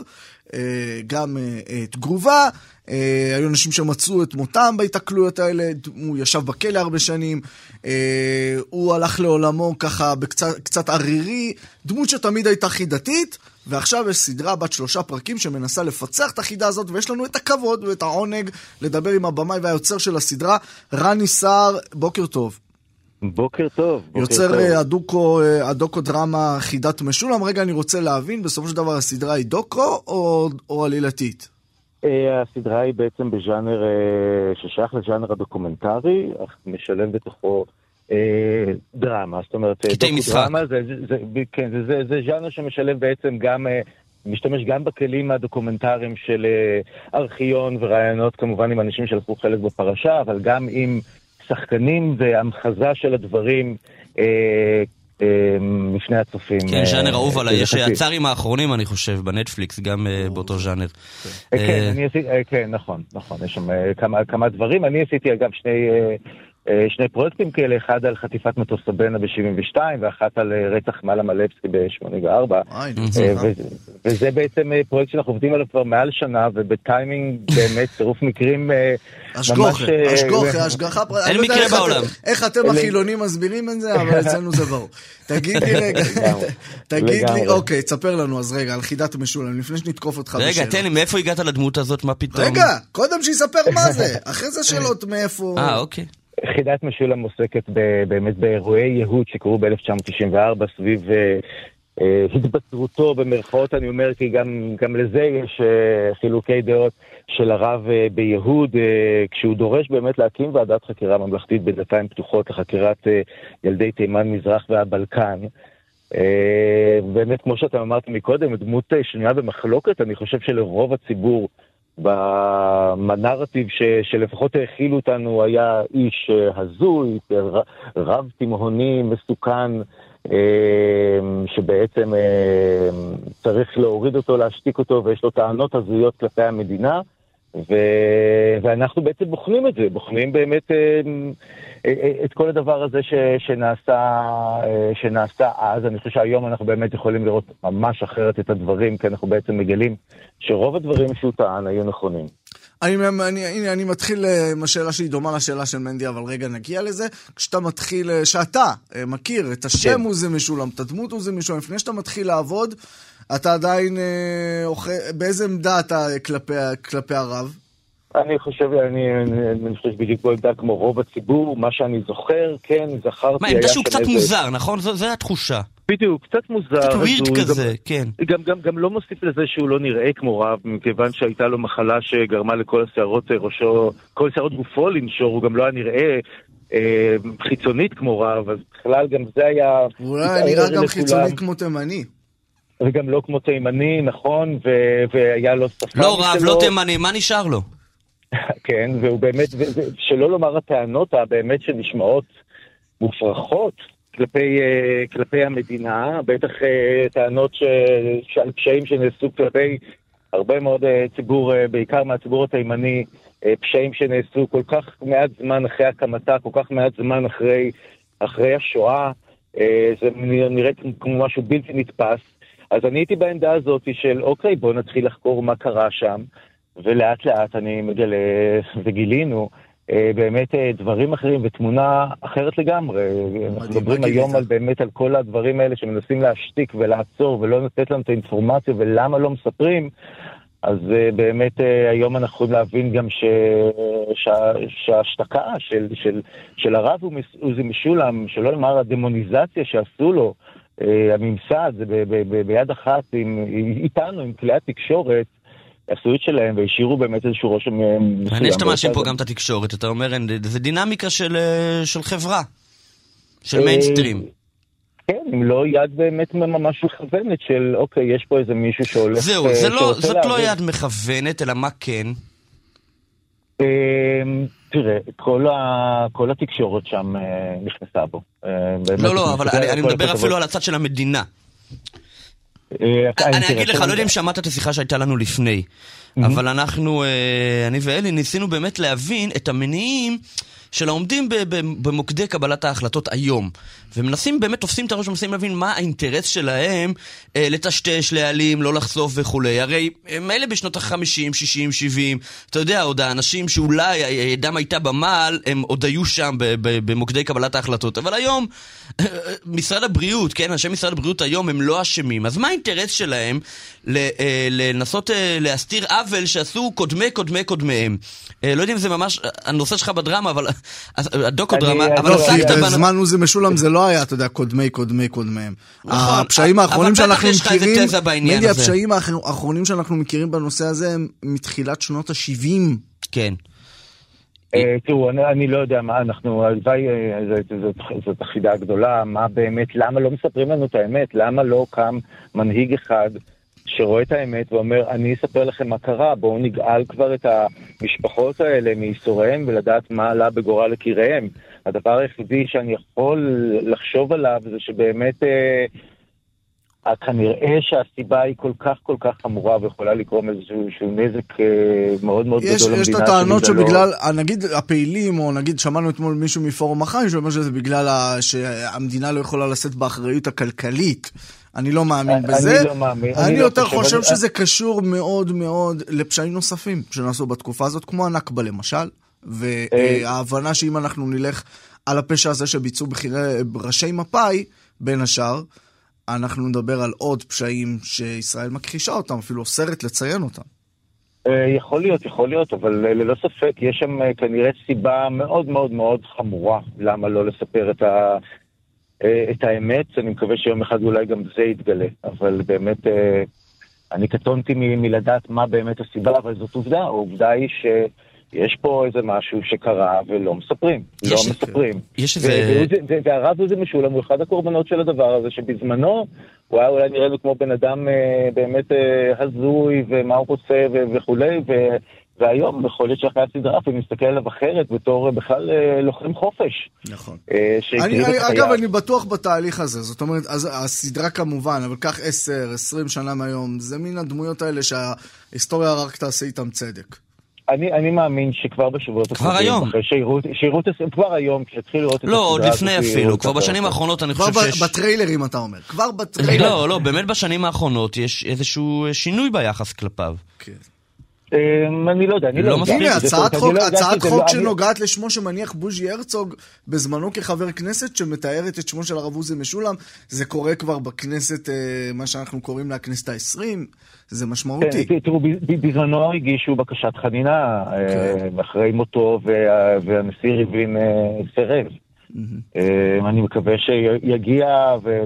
גם uh, תגובה. Uh, היו אנשים שמצאו את מותם בהיתקלויות האלה, הוא ישב בכלא הרבה שנים, הוא הלך לעולמו ככה בקצת ערירי, דמות שתמיד הייתה חידתית, ועכשיו יש סדרה בת שלושה פרקים שמנסה לפצח את החידה הזאת, ויש לנו את הכבוד ואת העונג לדבר עם הבמאי והיוצר של הסדרה, רני סער, בוקר טוב. בוקר טוב. בוקר יוצר טוב. אה, הדוקו, אה, הדוקו דרמה חידת משולם. רגע, אני רוצה להבין, בסופו של דבר הסדרה היא דוקו או, או עלילתית? אה, הסדרה היא בעצם בז'אנר ששייך לז'אנר הדוקומנטרי, אך משלם בתוכו אה, דרמה. זאת אומרת, קטעי דוקו משחק. דרמה זה, זה, זה, כן, זה, זה, זה ז'אנר שמשלב בעצם גם... משתמש גם בכלים הדוקומנטריים של ארכיון ורעיונות כמובן עם אנשים שלקחו חלק בפרשה, אבל גם עם שחקנים והמחזה של הדברים אה, אה, לפני הצופים. כן, אה, ז'אנר אהוב עליי. יש. הצארים האחרונים, אני חושב, בנטפליקס, גם אה, באותו ז'אנר. אה, אה, כן, אני עשיתי, אה, כן, נכון, נכון, יש שם אה, כמה, כמה דברים. אני עשיתי אגב שני, אה, אה, שני פרויקטים כאלה, אחד על חטיפת מטוס הבנה ב-72 ואחת על אה, רצח מעלה מלבסקי ב-84. וואי, אה. וזה בעצם אה, פרויקט שאנחנו עובדים עליו כבר מעל שנה, ובטיימינג <laughs> באמת צירוף מקרים אה, ממש... אשגוחה, אה, אשגוחה, השגחה פרטית. אין אני לא מקרה בעולם. איך אתם החילונים מסבירים את זה, אבל <laughs> אצלנו זה ברור. תגיד לי רגע. <laughs> תגיד לי. אוקיי, תספר לנו אז רגע על חידת משולם, לפני שנתקוף אותך רגע, בשאלות. תן לי, מאיפה הגעת לדמות הזאת? מה פתאום? רגע, קודם שיספר מה זה, אחרי זה שאלות מאיפה... אה, אוקיי. יחידת משולם עוסקת באמת באירועי יהוד שקרו ב-1994 סביב אה, אה, התבצרותו במרכאות, אני אומר, כי גם, גם לזה יש אה, חילוקי דעות של הרב אה, ביהוד, אה, כשהוא דורש באמת להקים ועדת חקירה ממלכתית בדלתיים פתוחות לחקירת אה, ילדי תימן, מזרח והבלקן. אה, באמת, כמו שאתם אמרתם מקודם, דמות אה, שנויה במחלוקת, אני חושב שלרוב הציבור בנרטיב ש, שלפחות האכילו אותנו היה איש אה, הזוי, רב תימהוני, מסוכן, אה, שבעצם אה, צריך להוריד אותו, להשתיק אותו, ויש לו טענות הזויות כלפי המדינה. ו... ואנחנו בעצם בוחנים את זה, בוחנים באמת את כל הדבר הזה ש... שנעשה, אה, שנעשה אז. אני חושב שהיום אנחנו באמת יכולים לראות ממש אחרת את הדברים, כי אנחנו בעצם מגלים שרוב הדברים שהוא טען היו נכונים. אני, אני, הנה, אני מתחיל אה, עם השאלה שהיא דומה לשאלה של מנדי, אבל רגע נגיע לזה. כשאתה מתחיל, אה, שאתה מכיר את השם כן. עוזי משולם, את הדמות עוזי משולם, לפני שאתה מתחיל לעבוד, אתה עדיין, אוכל, באיזה עמדה אתה כלפי, כלפי הרב? אני חושב, אני, אני, חושב בדיוק בעמדה כמו רוב הציבור, מה שאני זוכר, כן, זכרתי... מה, עמדה שהוא קצת איזה- מוזר, נכון? זו זו התחושה. בדיוק, קצת מוזר. קצת ווירד כזה, גם- כן. גם, גם, גם לא מוסיף לזה שהוא לא נראה כמו רב, מכיוון שהייתה לו מחלה שגרמה לכל השערות אה, ראשו, כל שערות גופו לנשור, הוא גם לא היה נראה אה, חיצונית כמו רב, אז בכלל גם זה היה... אולי נראה גם לכולם. חיצוני כמו תימני. וגם לא כמו תימני, נכון, ו- והיה לו שפה לא רב. לא תימני, מה נשאר לו? כן, והוא באמת, שלא לומר הטענות הבאמת שנשמעות מופרכות כלפי, אה, כלפי המדינה, בטח אה, טענות ש, שעל פשעים שנעשו כלפי הרבה מאוד אה, ציבור, בעיקר מהציבור התימני, פשעים שנעשו כל כך מעט זמן אחרי הקמתה, כל כך מעט זמן אחרי, אחרי השואה, אה, זה נראה כמו משהו בלתי נתפס. אז אני הייתי בעמדה הזאת של אוקיי, בואו נתחיל לחקור מה קרה שם. ולאט לאט אני מגלה, וגילינו, אה, באמת אה, דברים אחרים ותמונה אחרת לגמרי. אנחנו מדברים היום? על באמת על כל הדברים האלה שמנסים להשתיק ולעצור ולא לתת לנו את האינפורמציה ולמה לא מספרים. אז אה, באמת היום אנחנו יכולים להבין גם ש... שה... שההשתקה של, של, של הרב עוז- עוזי משולם, שלא לומר הדמוניזציה שעשו לו, הממסד, זה ב- ב- ב- ביד אחת עם, איתנו, עם כלי התקשורת, עשו את שלהם והשאירו באמת איזשהו רושם אה, מסוים. מעניין שאתה מאשים פה גם את התקשורת, אתה אומר, זה דינמיקה של, אה, של חברה, של אה, מיינסטרים. כן, אם לא יד באמת ממש מכוונת של, אוקיי, יש פה איזה מישהו שהולך... זהו, אה, זה לא- זאת לא. יד מכוונת, אלא מה כן? אה, תראה, כל, ה... כל התקשורת שם אה, נכנסה בו. אה, לא, לא, אבל אני אני מדבר. אפילו על הצד של המדינה. אה, אני אגיד לך, לא יודע אם שמעת את השיחה שהייתה לנו לפני, אבל אנחנו, אה, אני ואלי, ניסינו באמת להבין את המניעים של העומדים במוקדי קבלת ההחלטות היום. ומנסים, באמת תופסים את הראש ומנסים להבין מה האינטרס שלהם אה, לטשטש, להעלים, לא לחשוף וכולי. הרי הם אלה בשנות ה-50, 60, 70, אתה יודע, עוד האנשים שאולי ידם הייתה במעל, הם עוד היו שם במוקדי קבלת ההחלטות. אבל היום, אה, משרד הבריאות, כן, אנשי משרד הבריאות היום הם לא אשמים. אז מה האינטרס שלהם אה, לנסות אה, להסתיר עוול שעשו קודמי קודמי קודמיהם? לא יודע אם זה ממש הנושא שלך בדרמה, אבל... אה, הדוקו דרמה, אבל לא- עסקת כי בנ- בזמן עוזי משולם זה לא היה, אתה יודע, קודמי קודמי קודמיהם. נכון, הפשעים אבל האחרונים בטח שאנחנו יש לך איזה מכירים, תזה בעניין מנדי, הזה. הפשעים האחר- האחרונים שאנחנו מכירים בנושא הזה הם מתחילת שנות ה-70. כן. אה, תראו, אני, אני לא יודע מה אנחנו, הלוואי, אה, זאת- החידה גדולה, מה באמת, למה לא מספרים לנו את האמת? למה לא קם מנהיג אחד שרואה את האמת ואומר, אני אספר לכם מה קרה, בואו נגאל כבר את המשפחות האלה מייסוריהם ולדעת מה עלה בגורל יקיריהם. הדבר היחידי שאני יכול לחשוב עליו זה שבאמת... אה, אה, כנראה שהסיבה היא כל כך כל כך חמורה ויכולה לגרום איזשהו נזק אה, מאוד מאוד יש, גדול יש את למדינה. הטענות שבגללו- שבגלל, אה, נגיד הפעילים, או נגיד שמענו אתמול מישהו מפורום החיים שאומר שזה בגלל ה- שהמדינה לא יכולה לשאת באחריות הכלכלית. אני לא מאמין אני- בזה. אני לא מאמין, אני אני לא יותר חושב, חושב אני- שזה קשור מאוד מאוד לפשעים נוספים שנעשו בתקופה הזאת, כמו הנכבה למשל. וההבנה שאם אנחנו נלך על הפשע הזה שביצעו בכירי ראשי מפא"י, בין השאר, אנחנו נדבר על עוד פשעים שישראל מכחישה אותם, אפילו אוסרת לציין אותם. אה, יכול להיות, יכול להיות, אבל אה, ללא ספק יש שם אה, כנראה סיבה מאוד מאוד מאוד חמורה למה לא לספר את, ה, את האמת. אני מקווה שיום אחד אולי גם זה יתגלה, אבל באמת אה, אני קטונתי מ- מלדעת מה באמת הסיבה, אבל זאת עובדה, העובדה היא שיש פה איזה משהו שקרה ולא מספרים, יש- לא מספרים. יש איזה... והרב עוזי משולם הוא אחד הקורבנות של הדבר הזה, שבזמנו הוא היה אולי נראה לו כמו בן אדם אה, באמת אה, הזוי, ומה הוא רוצה ו- וכולי, והיום יכול להיות שאחרי הסדרה אפילו מסתכל עליו אחרת בתור אה, בכלל אה, לוחם חופש. נכון. אה, אני, אני, אגב. אני בטוח בתהליך הזה. זאת אומרת, אז הסדרה כמובן, אבל קח 10, 20 שנה מהיום, זה מין הדמויות האלה שההיסטוריה רק תעשה איתם צדק. אני, אני מאמין שכבר בשבועות כבר היום. אחרי שיראו, שיראו כבר היום, כשיתחילו לראות את הסדרה לא, עוד לפני אפילו. כבר. בשנים האחרונות אני כבר חושב ב- שיש... בטריילרים אתה אומר. כבר בטריילרים. לא, לא, באמת בשנים האחרונות יש איזשהו שינוי ביחס כלפיו. כן. אה, אני לא יודע, אני לא לא. יודע. הנה, הצעת אני חוק, לא הצעת חוק לא- שנוגעת לשמו שמניח בוז'י הרצוג בזמנו כחבר כנסת, שמתארת את שמו של הרב עוזי משולם. זה קורה כבר בכנסת, אה, מה שאנחנו קוראים לה הכנסת העשרים. זה משמעותי. כן, תראו, ב- ב- בזמנו הגישו בקשת חנינה כן. אה, אחרי מותו, וה- והנשיא ריבלין אה, סירב. אני מקווה שיגיע,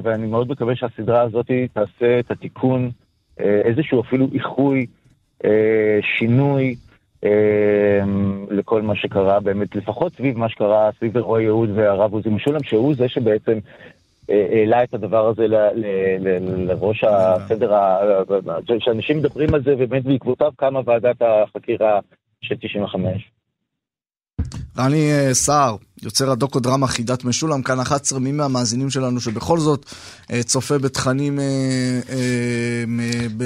ואני מאוד מקווה שהסדרה הזאת תעשה את התיקון, איזשהו אפילו איחוי, שינוי. אה, לכל מה שקרה באמת, לפחות סביב מה שקרה סביב אירועי יהוד והרב עוזי משולם, שהוא זה שבעצם אה, העלה את הדבר הזה לראש הסדר, שאנשים מדברים על זה, ובאמת בעקבותיו קמה ועדת החקירה של 95. רני אה, סער, יוצר הדוקו-דרמה חידת משולם, כאן 11, מי מהמאזינים שלנו שבכל זאת אה, צופה בתכנים אה,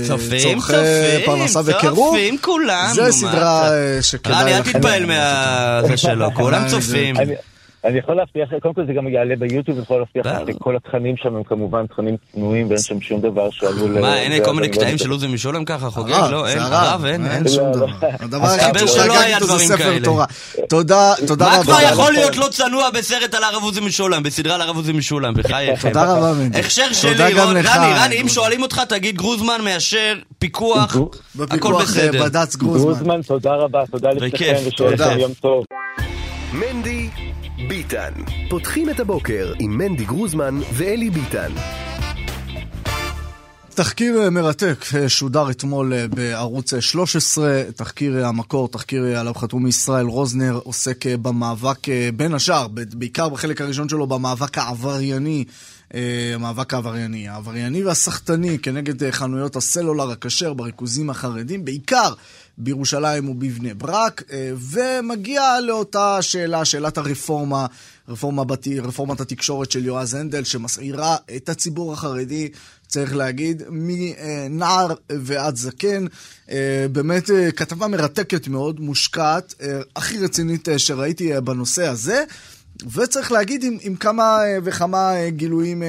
צופים, בצורכי צופים, פרנסה וקירוב? צופים כולם. נו, זה מה סדרה שכדאי רני, אל לכם תתפעל מהזה שלו, <laughs> כולם צופים. אני- יכול להבטיח, קודם כל זה גם יעלה ביוטיוב, אני יכול להבטיח. שכל התכנים שם הם כמובן תכנים צנועים ואין שם שום דבר שעלול... מה, אין כל מיני אני קטעים. של עוזי משולם ככה חוגג? הרב, לא, אין, זה הרב, אין, אין. אין שום לא, דבר. לא. הדבר אז היחיד שלא היה זה דברים ספר כאלה. תורה. תודה, תודה מה רבה. כבר יכול. להיות לא צנוע בסרט על הרב עוזי משולם, בסדרה על הרב עוזי משולם, בחייכם. תודה רבה, מנדי. הכשר שלי. רני, רני, אם שואלים אותך, תגיד גרוזמן מאשר פיקוח, הכל אה, בסדר. בד"ץ גרוזמן. גרוזמן, תודה רבה, תודה לשניכם, ושיהיה תודה. לכם יום טוב. מנדי ביטן. פותחים את הבוקר עם מנדי גרוזמן ואלי ביטן. תחקיר אה, מרתק אה, שודר אתמול אה, בערוץ אה, 13, תחקיר המקור, תחקיר עליו חתום ישראל רוזנר, עוסק במאבק, בין השאר, בעיקר בחלק הראשון שלו, במאבק העברייני, המאבק העברייני, העברייני והסחטני כנגד חנויות הסלולר הכשר בריכוזים החרדים, בעיקר בירושלים ובבני ברק, ומגיע לאותה שאלה, שאלת הרפורמה, רפורמה בתי, רפורמת התקשורת של יועז הנדל, שמסעירה את הציבור החרדי, צריך להגיד, מנער ועד זקן. באמת כתבה מרתקת מאוד, מושקעת, הכי רצינית שראיתי בנושא הזה. וצריך להגיד עם, עם כמה וכמה גילויים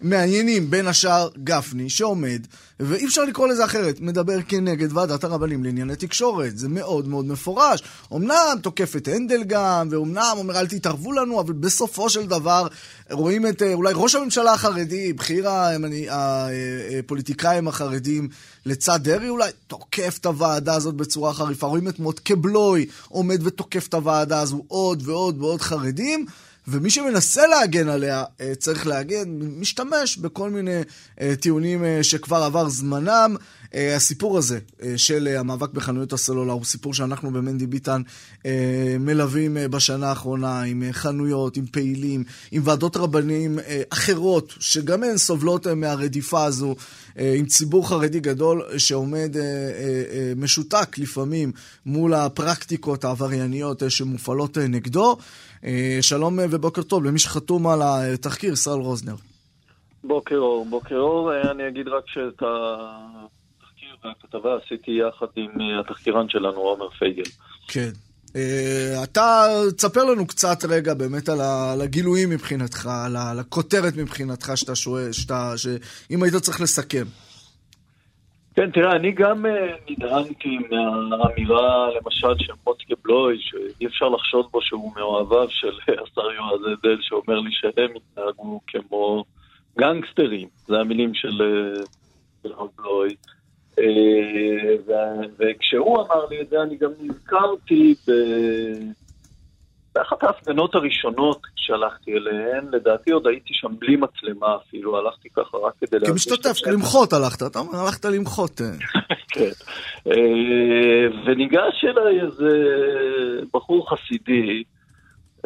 מעניינים, בין השאר גפני, שעומד, ואי אפשר לקרוא לזה אחרת, מדבר כנגד ועדת הרבנים לענייני תקשורת. זה מאוד מאוד מפורש. אמנם תוקף את הנדל גם, ואומנם אומר אל תתערבו לנו, אבל בסופו של דבר רואים את אולי ראש הממשלה החרדי, בכיר הפוליטיקאים החרדים לצד דרעי אולי, תוקף את הוועדה הזאת בצורה חריפה. רואים את מוטקה בלוי עומד ותוקף את הוועדה הזו עוד ועוד ועוד חרדים. ומי שמנסה להגן עליה, צריך להגן, משתמש בכל מיני טיעונים שכבר עבר זמנם. הסיפור הזה של המאבק בחנויות הסלולר הוא סיפור שאנחנו במנדי ביטן מלווים בשנה האחרונה עם חנויות, עם פעילים, עם ועדות רבנים אחרות, שגם הן סובלות מהרדיפה הזו, עם ציבור חרדי גדול שעומד משותק לפעמים מול הפרקטיקות העברייניות שמופעלות נגדו. שלום ובוקר טוב למי שחתום על התחקיר, ישראל רוזנר. בוקר אור, בוקר אור. אני אגיד רק שאת התחקיר והכתבה עשיתי יחד עם התחקירן שלנו, עומר פייגל. כן. אתה, תספר לנו קצת רגע באמת על הגילויים מבחינתך, על הכותרת מבחינתך שאתה שואל, שאתה, שאם היית צריך לסכם. כן, תראה, אני גם נדהמתי מהאמירה, למשל, של מוטקה בלוי, שאי אפשר לחשוד בו שהוא מאוהביו של <laughs> השר יועז הנדל, שאומר לי שהם התנהגו כמו גנגסטרים. זה המילים של בלוי. וכשהוא אמר לי את זה, אני גם נזכרתי ב... באחת ההפגנות הראשונות שהלכתי אליהן, לדעתי עוד הייתי שם בלי מצלמה אפילו, הלכתי ככה רק כדי... כמשתתף, למחות הלכת, אתה אומר, הלכת למחות. <laughs> כן. וניגש אליי איזה בחור חסידי,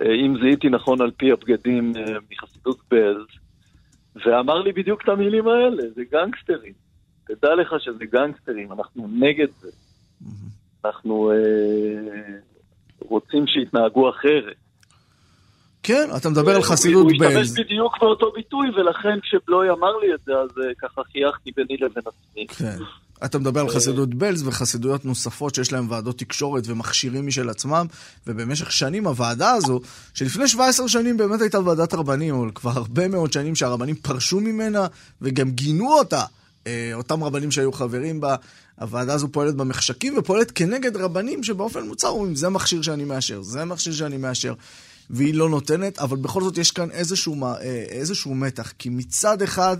אם זיהיתי נכון על פי הבגדים מחסידות בלז, ואמר לי בדיוק את המילים האלה, זה גנגסטרים. תדע לך שזה גנגסטרים, אנחנו נגד זה. אנחנו... רוצים שיתנהגו אחרת. כן, אתה מדבר על חסידות בלז. הוא השתמש בדיוק באותו ביטוי, ולכן כשבלוי אמר לי את זה, אז ככה חייכתי ביני לבין עצמי. כן. אתה מדבר על חסידות בלז וחסידויות נוספות שיש להם ועדות תקשורת ומכשירים משל עצמם, ובמשך שנים הוועדה הזו, שלפני 17 שנים באמת הייתה ועדת רבנים, אבל כבר הרבה מאוד שנים שהרבנים פרשו ממנה וגם גינו אותה. אותם רבנים שהיו חברים בה, הוועדה הזו פועלת במחשכים ופועלת כנגד רבנים שבאופן מוצר אומרים, זה מכשיר שאני מאשר, זה מכשיר שאני מאשר, והיא לא נותנת, אבל בכל זאת יש כאן איזשהו, איזשהו מתח, כי מצד אחד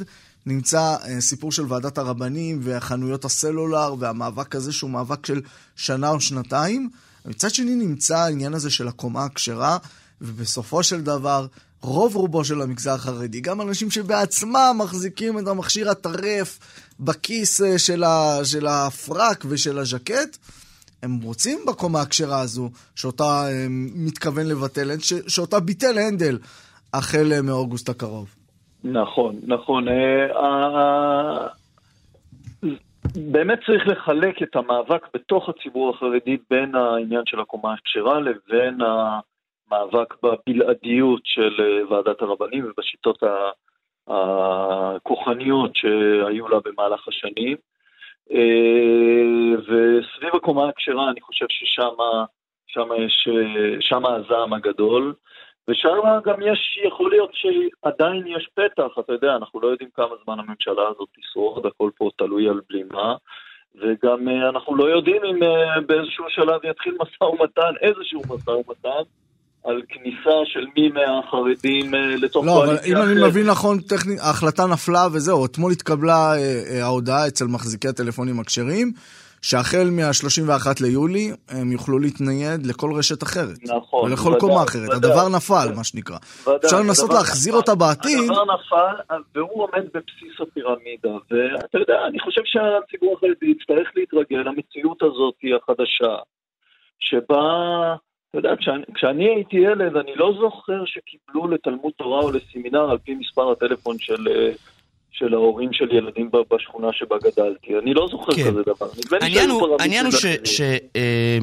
נמצא סיפור של ועדת הרבנים והחנויות הסלולר והמאבק הזה שהוא מאבק של שנה או שנתיים, מצד שני נמצא העניין הזה של הקומה הכשרה, ובסופו של דבר רוב רובו של המגזר החרדי, גם אנשים שבעצמם מחזיקים את המכשיר הטרף בכיס של, ה, של הפרק ושל הז'קט, הם רוצים בקומה הכשרה הזו, שאותה מתכוון לבטל, ש, שאותה ביטל הנדל החל מאוגוסט הקרוב. נכון, נכון. באמת צריך לחלק את המאבק בתוך הציבור החרדי בין העניין של הקומה הכשרה לבין ה... מאבק בבלעדיות של ועדת הרבנים ובשיטות הכוחניות שהיו לה במהלך השנים. וסביב הקומה הכשרה אני חושב ששם שם הזעם הגדול, ושם גם יש, יכול להיות שעדיין יש פתח, אתה יודע, אנחנו לא יודעים כמה זמן הממשלה הזאת תשרוד, הכל פה תלוי על בלימה, וגם אנחנו לא יודעים אם באיזשהו שלב יתחיל משא ומתן, איזשהו משא ומתן, על כניסה של מי מהחרדים לתוך לא, אבל אם אני מבין נכון, טכני, ההחלטה נפלה וזהו, אתמול התקבלה אה, ההודעה אצל מחזיקי הטלפונים הכשרים, שהחל מה-31 ליולי הם יוכלו להתנייד לכל רשת אחרת. נכון. ולכל ודאי, קומה אחרת. ודאי, הדבר נפל, ודאי, מה שנקרא. ודאי, אפשר לנסות להחזיר נפל, אותה בעתיד. הדבר נפל, והוא עומד בבסיס הפירמידה. ואתה יודע, אני חושב שהציבור החרדי יצטרך להתרגל למציאות הזאת החדשה, שבה... אתה יודע, כשאני, כשאני הייתי ילד, אני לא זוכר שקיבלו לתלמוד תורה או לסמינר על פי מספר הטלפון של, של ההורים של ילדים בשכונה שבה גדלתי. אני לא זוכר כן. כזה דבר. העניין הוא, העניין הוא ש... ש אה, אה,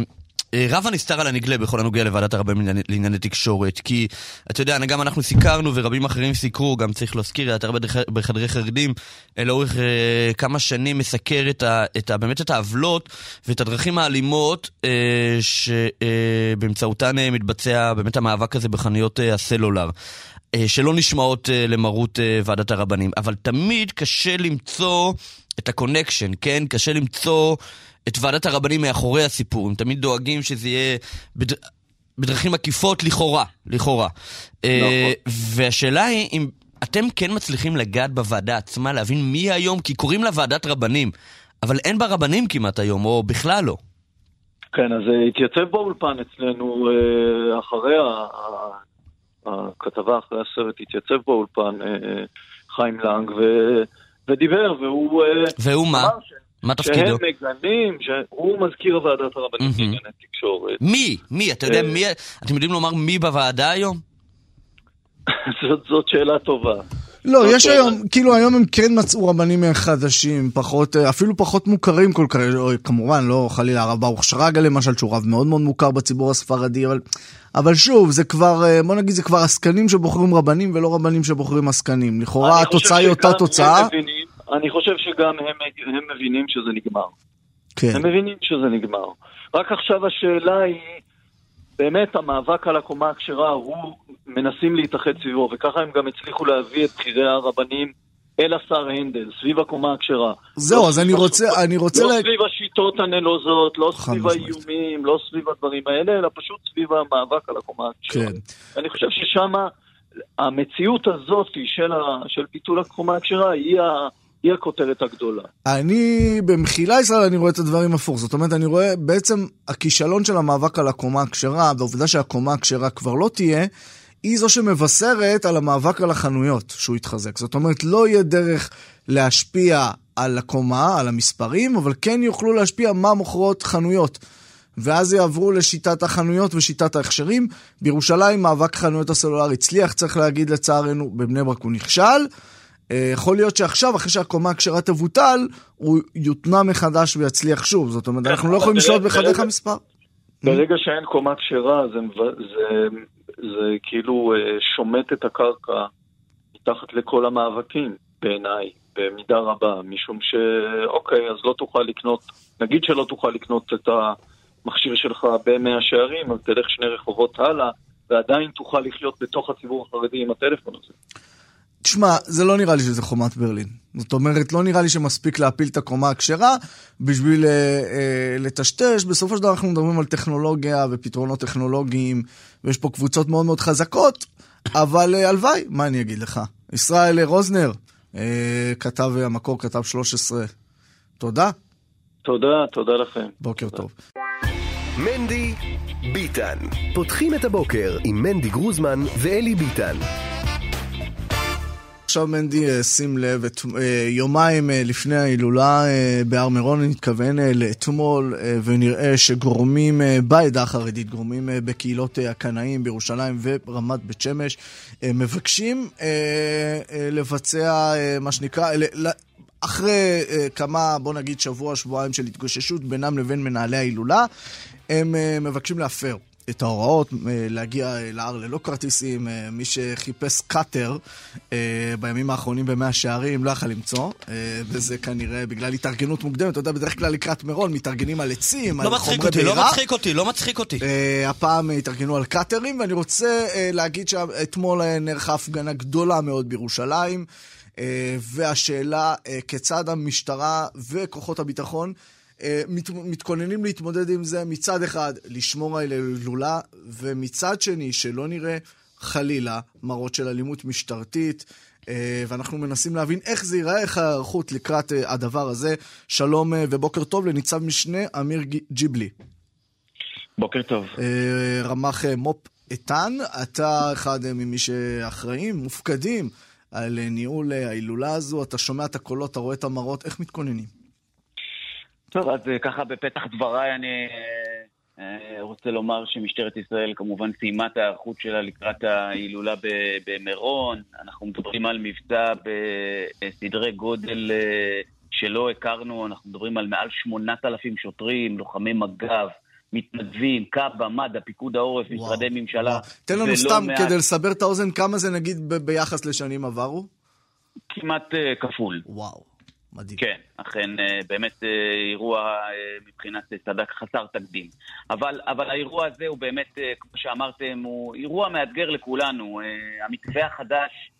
רב הנסתר על הנגלה בכל הנוגע לוועדת הרבנים לענייני- תקשורת, כי אתה יודע, גם אנחנו סיקרנו ורבים אחרים סיקרו, גם צריך להזכיר, אתה הרבה בחדרי חרדים, אה, לאורך אה, כמה שנים מסקר את ה, את ה, באמת את העוולות ואת הדרכים האלימות אה, שבאמצעותן אה, מתבצע באמת המאבק הזה בחנויות אה, הסלולר. אה, שלא נשמעות אה, למרות אה, ועדת הרבנים, אבל תמיד קשה למצוא את ה connection, כן? קשה למצוא את ועדת הרבנים מאחורי הסיפור. הם תמיד דואגים שזה יהיה בד... בדרכים עקיפות לכאורה, לכאורה. אה, והשאלה היא אם אתם כן מצליחים לגעת בוועדה עצמה, להבין מי היום, כי קוראים לה ועדת רבנים, אבל אין בה רבנים כמעט היום, או בכלל לא. כן, אז אה, התייצב באולפן אצלנו אה, אחרי הכתבה, אחרי הסרט, התייצב באולפן חיים לנג ו- ודיבר, והוא... והוא מה? ש- מה תפקידו? שהם מגנים, שהוא מזכיר ועדת הרבנים. לענייני תקשורת. מי? מי? אתה יודע אה, מי? אתם יודעים לומר מי בוועדה היום? <laughs> זאת, שאלה טובה. לא. יש היום, כאילו היום הם כן מצאו רבנים חדשים, פחות, אה, אפילו פחות מוכרים כל כך, או, כמובן, לא חלילה הרב ברוך שרגא למשל, שהוא רב מאוד מאוד מוכר בציבור הספרדי, אבל, אבל שוב, זה כבר, אה, בוא נגיד, זה כבר עסקנים שבוחרים רבנים ולא רבנים שבוחרים עסקנים. לכאורה אני חושב התוצאה היא אותה שגם הם תוצאה. מבינים, אני חושב שגם הם, הם מבינים שזה נגמר. כן. הם מבינים שזה נגמר. רק עכשיו השאלה היא, באמת המאבק על הקומה הכשרה, הוא מנסים להתאחד סביבו, וככה הם גם הצליחו להביא את בכירי הרבנים אל השר הנדל, סביב הקומה הכשרה. זהו, לא אז אני רוצה, השופט- אני רוצה לא לה... סביב השיטות הנלוזות, לא סביב. האיומים, לא סביב הדברים האלה, אלא פשוט סביב המאבק על הקומה הכשרה. כן. אני חושב ששם המציאות הזאת של, ה, של ביטול הקומה הכשרה היא, ה, היא הכותרת הגדולה. אני, במחילה ישראל, אני רואה את הדברים הפוך. זאת אומרת, אני רואה בעצם הכישלון של המאבק על הקומה הכשרה, והעובדה שהקומה הכשרה כבר לא תהיה, היא זו שמבשרת על המאבק על החנויות שהוא יתחזק. זאת אומרת, לא יהיה דרך להשפיע על הקומה, על המספרים, אבל כן יוכלו להשפיע מה מוכרות חנויות. ואז יעברו לשיטת החנויות ושיטת ההכשרים. בירושלים מאבק חנויות הסלולר הצליח, צריך להגיד לצערנו, בבני ברק הוא נכשל. אה, יכול להיות שעכשיו, אחרי שהקומה הכשרה תבוטל, הוא יותנע מחדש ויצליח שוב. זאת אומרת, כן, אנחנו לא יכולים לשלוט בחדך המספר. ברגע שאין קומה כשרה, זה, זה כאילו אה, שומט את הקרקע מתחת לכל המאבקים, בעיניי, במידה רבה, משום שאוקיי, אז לא תוכל לקנות, נגיד שלא תוכל לקנות את המכשיר שלך במאה שערים, אז תלך שני רחובות הלאה, ועדיין תוכל לחיות בתוך הציבור החרדי עם הטלפון הזה. תשמע, זה לא נראה לי שזה חומת ברלין. זאת אומרת, לא נראה לי שמספיק להפיל את הקומה הכשרה בשביל אה, אה, לטשטש. בסופו של דבר אנחנו מדברים על טכנולוגיה ופתרונות טכנולוגיים, ויש פה קבוצות מאוד מאוד חזקות, אבל אה, הלוואי, מה אני אגיד לך? ישראל רוזנר, אה, כתב אה, המקור, כתב 13. תודה, תודה, תודה לכם. בוקר טוב. מנדי ביטן. פותחים את הבוקר עם מנדי גרוזמן ואלי ביטן. עכשיו מנדי, אה, שים לב, את, אה, יומיים אה, לפני ההילולה בהר מירון, אני מתכוון לאתמול, אה, ונראה שגורמים בעדה החרדית, גורמים בקהילות הקנאים בירושלים ורמת בית שמש, מבקשים לבצע מה שנקרא, אחרי כמה, בוא נגיד שבוע, שבועיים של התגוששות בינם לבין מנהלי ההילולה, הם מבקשים להפר. את ההוראות, אה, להגיע אה, להר ללא כרטיסים. אה, מי שחיפש קאטר בימים האחרונים במאה שערים לא יכל למצוא, וזה כנראה בגלל התארגנות מוקדמת. אתה יודע, בדרך כלל לקראת מירון מתארגנים על עצים, לא על חומרי אותי, לא בעירה. מצחיק אותי, לא מצחיק אותי. הפעם התארגנו על קאטרים, ואני רוצה להגיד שאתמול נערכה הפגנה גדולה מאוד בירושלים, והשאלה כיצד המשטרה וכוחות הביטחון מת, מתכוננים להתמודד עם זה, מצד אחד לשמור על ההילולה, ומצד שני שלא נראה חלילה מראות של אלימות משטרתית. אה, ואנחנו מנסים להבין איך זה ייראה, איך ההיערכות לקראת אה, הדבר הזה. שלום אה, ובוקר טוב לניצב משנה אמיר ג'יבלי. בוקר טוב. אה, רמ"ח אה, מו"פ איתן, אתה אחד אה, ממי שאחראים, מופקדים על אה, ניהול אה, ההילולה הזו, אתה שומע את הקולות, אתה רואה את המראות, איך מתכוננים? טוב, אז אה, ככה בפתח דבריי אני אה, אה, רוצה לומר שמשטרת ישראל כמובן סיימה את ההיערכות שלה לקראת ההילולה במירון. אנחנו מדברים על מבצע בסדרי גודל שלא הכרנו, אנחנו מדברים על מעל 8,000 שוטרים, לוחמי מג"ב, מתנדבים, כב"א, מד"א, פיקוד העורף, וואו, משרדי ממשלה. וואו. תן לנו סתם, מעט- כדי לסבר את האוזן, כמה זה נגיד ב- ביחס לשנים עברו? כמעט אה, כפול. וואו, מדהים. כן, אכן אה, באמת אה, אירוע אה, מבחינת סד"כ חסר תקדים. אבל, אבל האירוע הזה הוא באמת, כמו שאמרתם, הוא אירוע מאתגר לכולנו. המתווה החדש,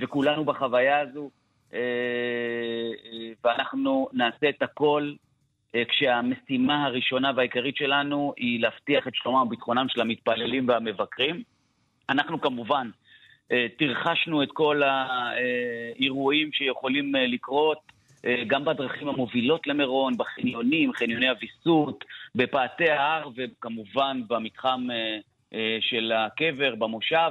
וכולנו בחוויה הזו, ואנחנו נעשה את הכל כשהמשימה הראשונה והעיקרית שלנו היא להבטיח את שלומם וביטחונם של המתפללים והמבקרים. אנחנו כמובן תרחשנו את כל האירועים שיכולים לקרות, גם בדרכים המובילות למירון, בחניונים, חניוני הוויסות, בפאתי ההר וכמובן במתחם אה, אה, של הקבר, במושב.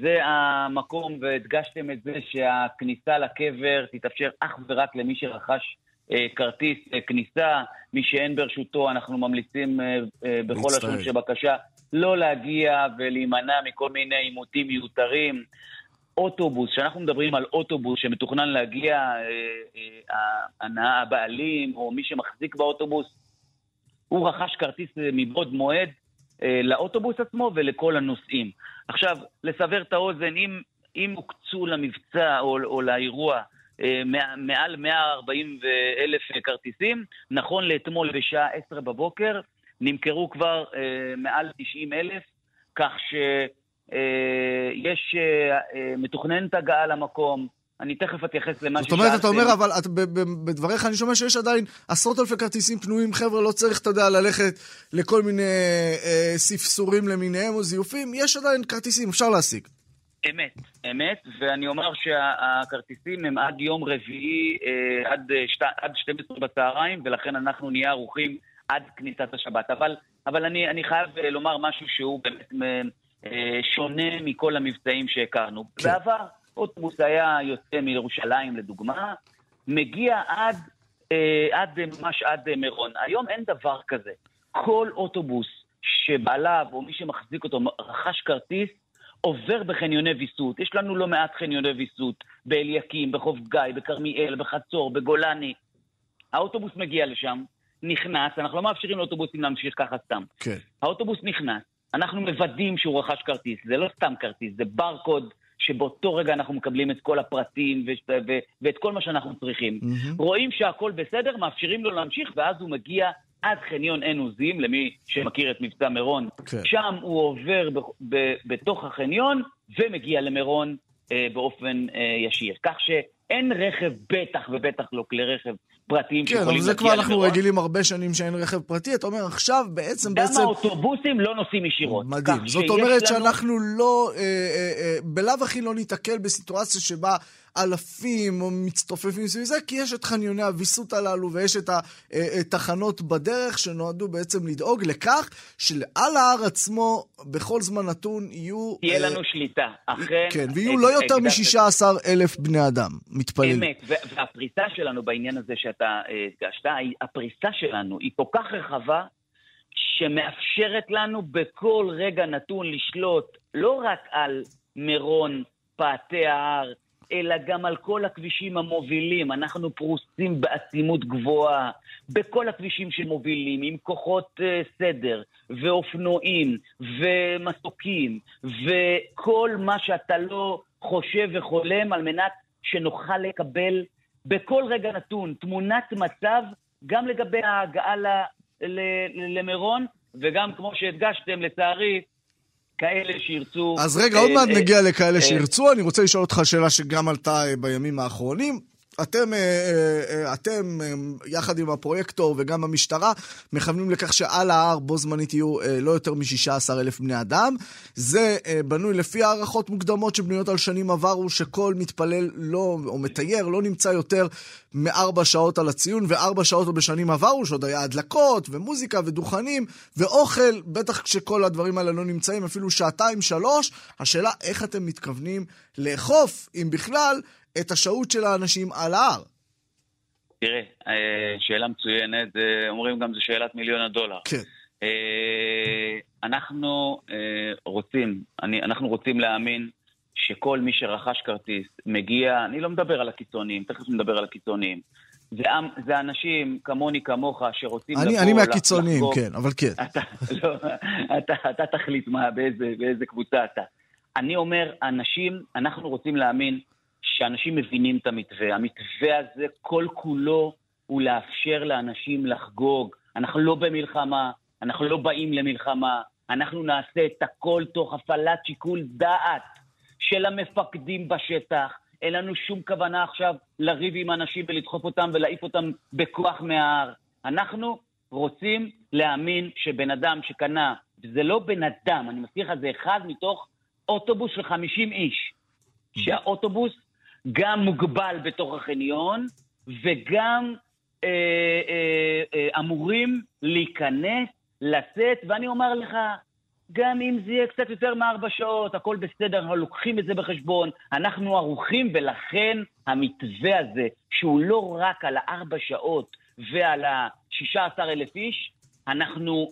זה המקום, והדגשתם את זה שהכניסה לקבר תתאפשר אך ורק למי שרכש אה, כרטיס אה, כניסה. מי שאין ברשותו, אנחנו ממליצים אה, אה, בכל. לשון שבקשה לא להגיע ולהימנע מכל מיני עימותים מיותרים. אוטובוס, כשאנחנו מדברים על אוטובוס שמתוכנן להגיע, אה, אה, ההנאה, הבעלים או מי שמחזיק באוטובוס, הוא רכש כרטיס אה, מבעוד מועד אה, לאוטובוס עצמו ולכל הנוסעים. עכשיו, לסבר את האוזן, אם, אם הוקצו למבצע או, או לאירוע אה, מע- מעל 140 אלף כרטיסים, נכון לאתמול בשעה 10 בבוקר, נמכרו כבר אה, מעל 90 אלף, כך שיש, אה, אה, מתוכננת הגעה למקום. אני תכף אתייחס למה זאת אומרת, אתה ששאלתם. אומר, אבל את, בדבריך אני שומע שיש עדיין עשרות אלפי כרטיסים פנויים. חבר'ה, לא צריך, אתה יודע, ללכת לכל מיני אה, ספסורים למיניהם או זיופים. יש עדיין כרטיסים, אפשר להשיג. אמת, אמת, ואני אומר שהכרטיסים הם עד יום רביעי, אה, עד, אה, שת, עד 12 בצהריים, ולכן אנחנו נהיה ערוכים עד כניסת השבת. אבל, אבל אני, אני חייב אה, לומר משהו שהוא באמת אה, שונה מכל המבצעים שהכרנו. כן. בעבר אוטובוס היה יוצא מירושלים, לדוגמה, מגיע עד, אה, עד אה, ממש עד אה, מירון. היום אין דבר כזה. כל אוטובוס שבעליו או מי שמחזיק אותו רכש כרטיס, עובר בחניוני ויסות. יש לנו לא מעט חניוני ויסות, באליקים, בחוף גיא, בכרמיאל, בחצור, בגולני. האוטובוס מגיע לשם, נכנס, אנחנו לא מאפשרים לאוטובוסים להמשיך ככה סתם. כן. האוטובוס נכנס, אנחנו מוודאים שהוא רכש כרטיס, זה לא סתם כרטיס, זה ברקוד שבאותו רגע אנחנו מקבלים את כל הפרטים ו- ו- ואת כל מה שאנחנו צריכים. מהמם. רואים שהכל בסדר, מאפשרים לו להמשיך, ואז הוא מגיע עד חניון עין עוזים, למי שמכיר את מבצע מירון. כן. שם הוא עובר ב- ב- בתוך החניון ומגיע למירון אה, באופן אה, ישיר. כך שאין רכב, בטח ובטח לא כלי רכב פרטיים כן, שיכולים אבל זה להגיע כבר אנחנו למירון. רגילים הרבה שנים שאין רכב פרטי. אתה אומר, עכשיו בעצם, גם בעצם... האוטובוסים לא נוסעים ישירות. מדהים. זאת אומרת לנו- שאנחנו לא, אה, אה, אה, בלאו הכי לא ניתקל בסיטואציה שבה אלפים מצטופפים סביב זה, כי יש את חניוני הוויסות הללו ויש את התחנות בדרך שנועדו בעצם לדאוג לכך שעל ההר עצמו, בכל זמן נתון, יהיו... תהיה אה, לנו שליטה. אכן... כן, ויהיו לא יותר הגדרת- מ-16 אלף בני אדם מתפללים. אמת, והפריסה שלנו בעניין הזה שאתה אה, הדגשת, הפריסה שלנו היא כל כך רחבה, שמאפשרת לנו בכל רגע נתון לשלוט לא רק על מירון, פאתי ההר, אלא גם על כל הכבישים המובילים. אנחנו פרוסים בעצימות גבוהה בכל הכבישים שמובילים, עם כוחות אה, סדר, ואופנועים, ומסוקים, וכל מה שאתה לא חושב וחולם על מנת שנוכל לקבל בכל רגע נתון תמונת מצב גם לגבי ההגעה למירון, וגם כמו שהדגשתם, לצערי, כאלה שירצו... אז רגע, אה, עוד מעט אה, נגיע לכאלה אה, שירצו. אני רוצה לשאול אותך שאלה שגם עלתה אה, בימים האחרונים. אתם, אה, אה, אה, אתם, יחד עם הפרויקטור וגם המשטרה, מכוונים לכך שעל ההר בו זמנית יהיו לא יותר מ-16 אלף בני אדם. זה בנוי לפי הערכות מוקדמות שבנויות על שנים עברו, שכל מתפלל לא, או מתייר לא נמצא יותר מארבע שעות על הציון, וארבע שעות עוד בשנים עברו, שעוד היה הדלקות, ומוזיקה, ודוכנים, ואוכל, בטח כשכל הדברים האלה לא נמצאים, אפילו שעתיים, שלוש. השאלה, איך אתם מתכוונים לאכוף, אם בכלל, את השהות של האנשים על ההר? תראה, אה, שאלה מצוינת, אה, אומרים גם זו שאלת מיליון הדולר. כן. אה, אנחנו רוצים, אני, אנחנו רוצים להאמין שכל מי שרכש כרטיס מגיע, אני לא מדבר על הקיצוניים, תכף נדבר על הקיצוניים. זה, זה אנשים כמוני, כמוך, שרוצים אני, לבוא... אני מהקיצוניים, לחגוג. כן, אבל כן. אתה, לא, אתה, אתה תחליט מה, באיזה, באיזה קבוצה אתה. אני אומר, אנשים, אנחנו רוצים להאמין שאנשים מבינים את המתווה. המתווה הזה, כל כולו, הוא לאפשר לאנשים לחגוג. אנחנו לא במלחמה, אנחנו לא באים למלחמה, אנחנו נעשה את הכל תוך הפעלת שיקול דעת של המפקדים בשטח. אין לנו שום כוונה עכשיו לריב עם אנשים ולדחוף אותם ולהעיף אותם בכוח מההר. אנחנו רוצים להאמין שבן אדם שקנה, וזה לא בן אדם, אני מזכיר לך, זה אחד מתוך אוטובוס של 50 איש. שהאוטובוס גם מוגבל בתוך החניון וגם אה, אה, אה, אמורים להיכנס, לצאת, ואני אומר לך, גם אם זה יהיה קצת יותר מארבע שעות, הכל בסדר, אנחנו לוקחים את זה בחשבון, אנחנו ערוכים, ולכן המתווה הזה, שהוא לא רק על הארבע שעות ועל השישה עשר אלף איש, אנחנו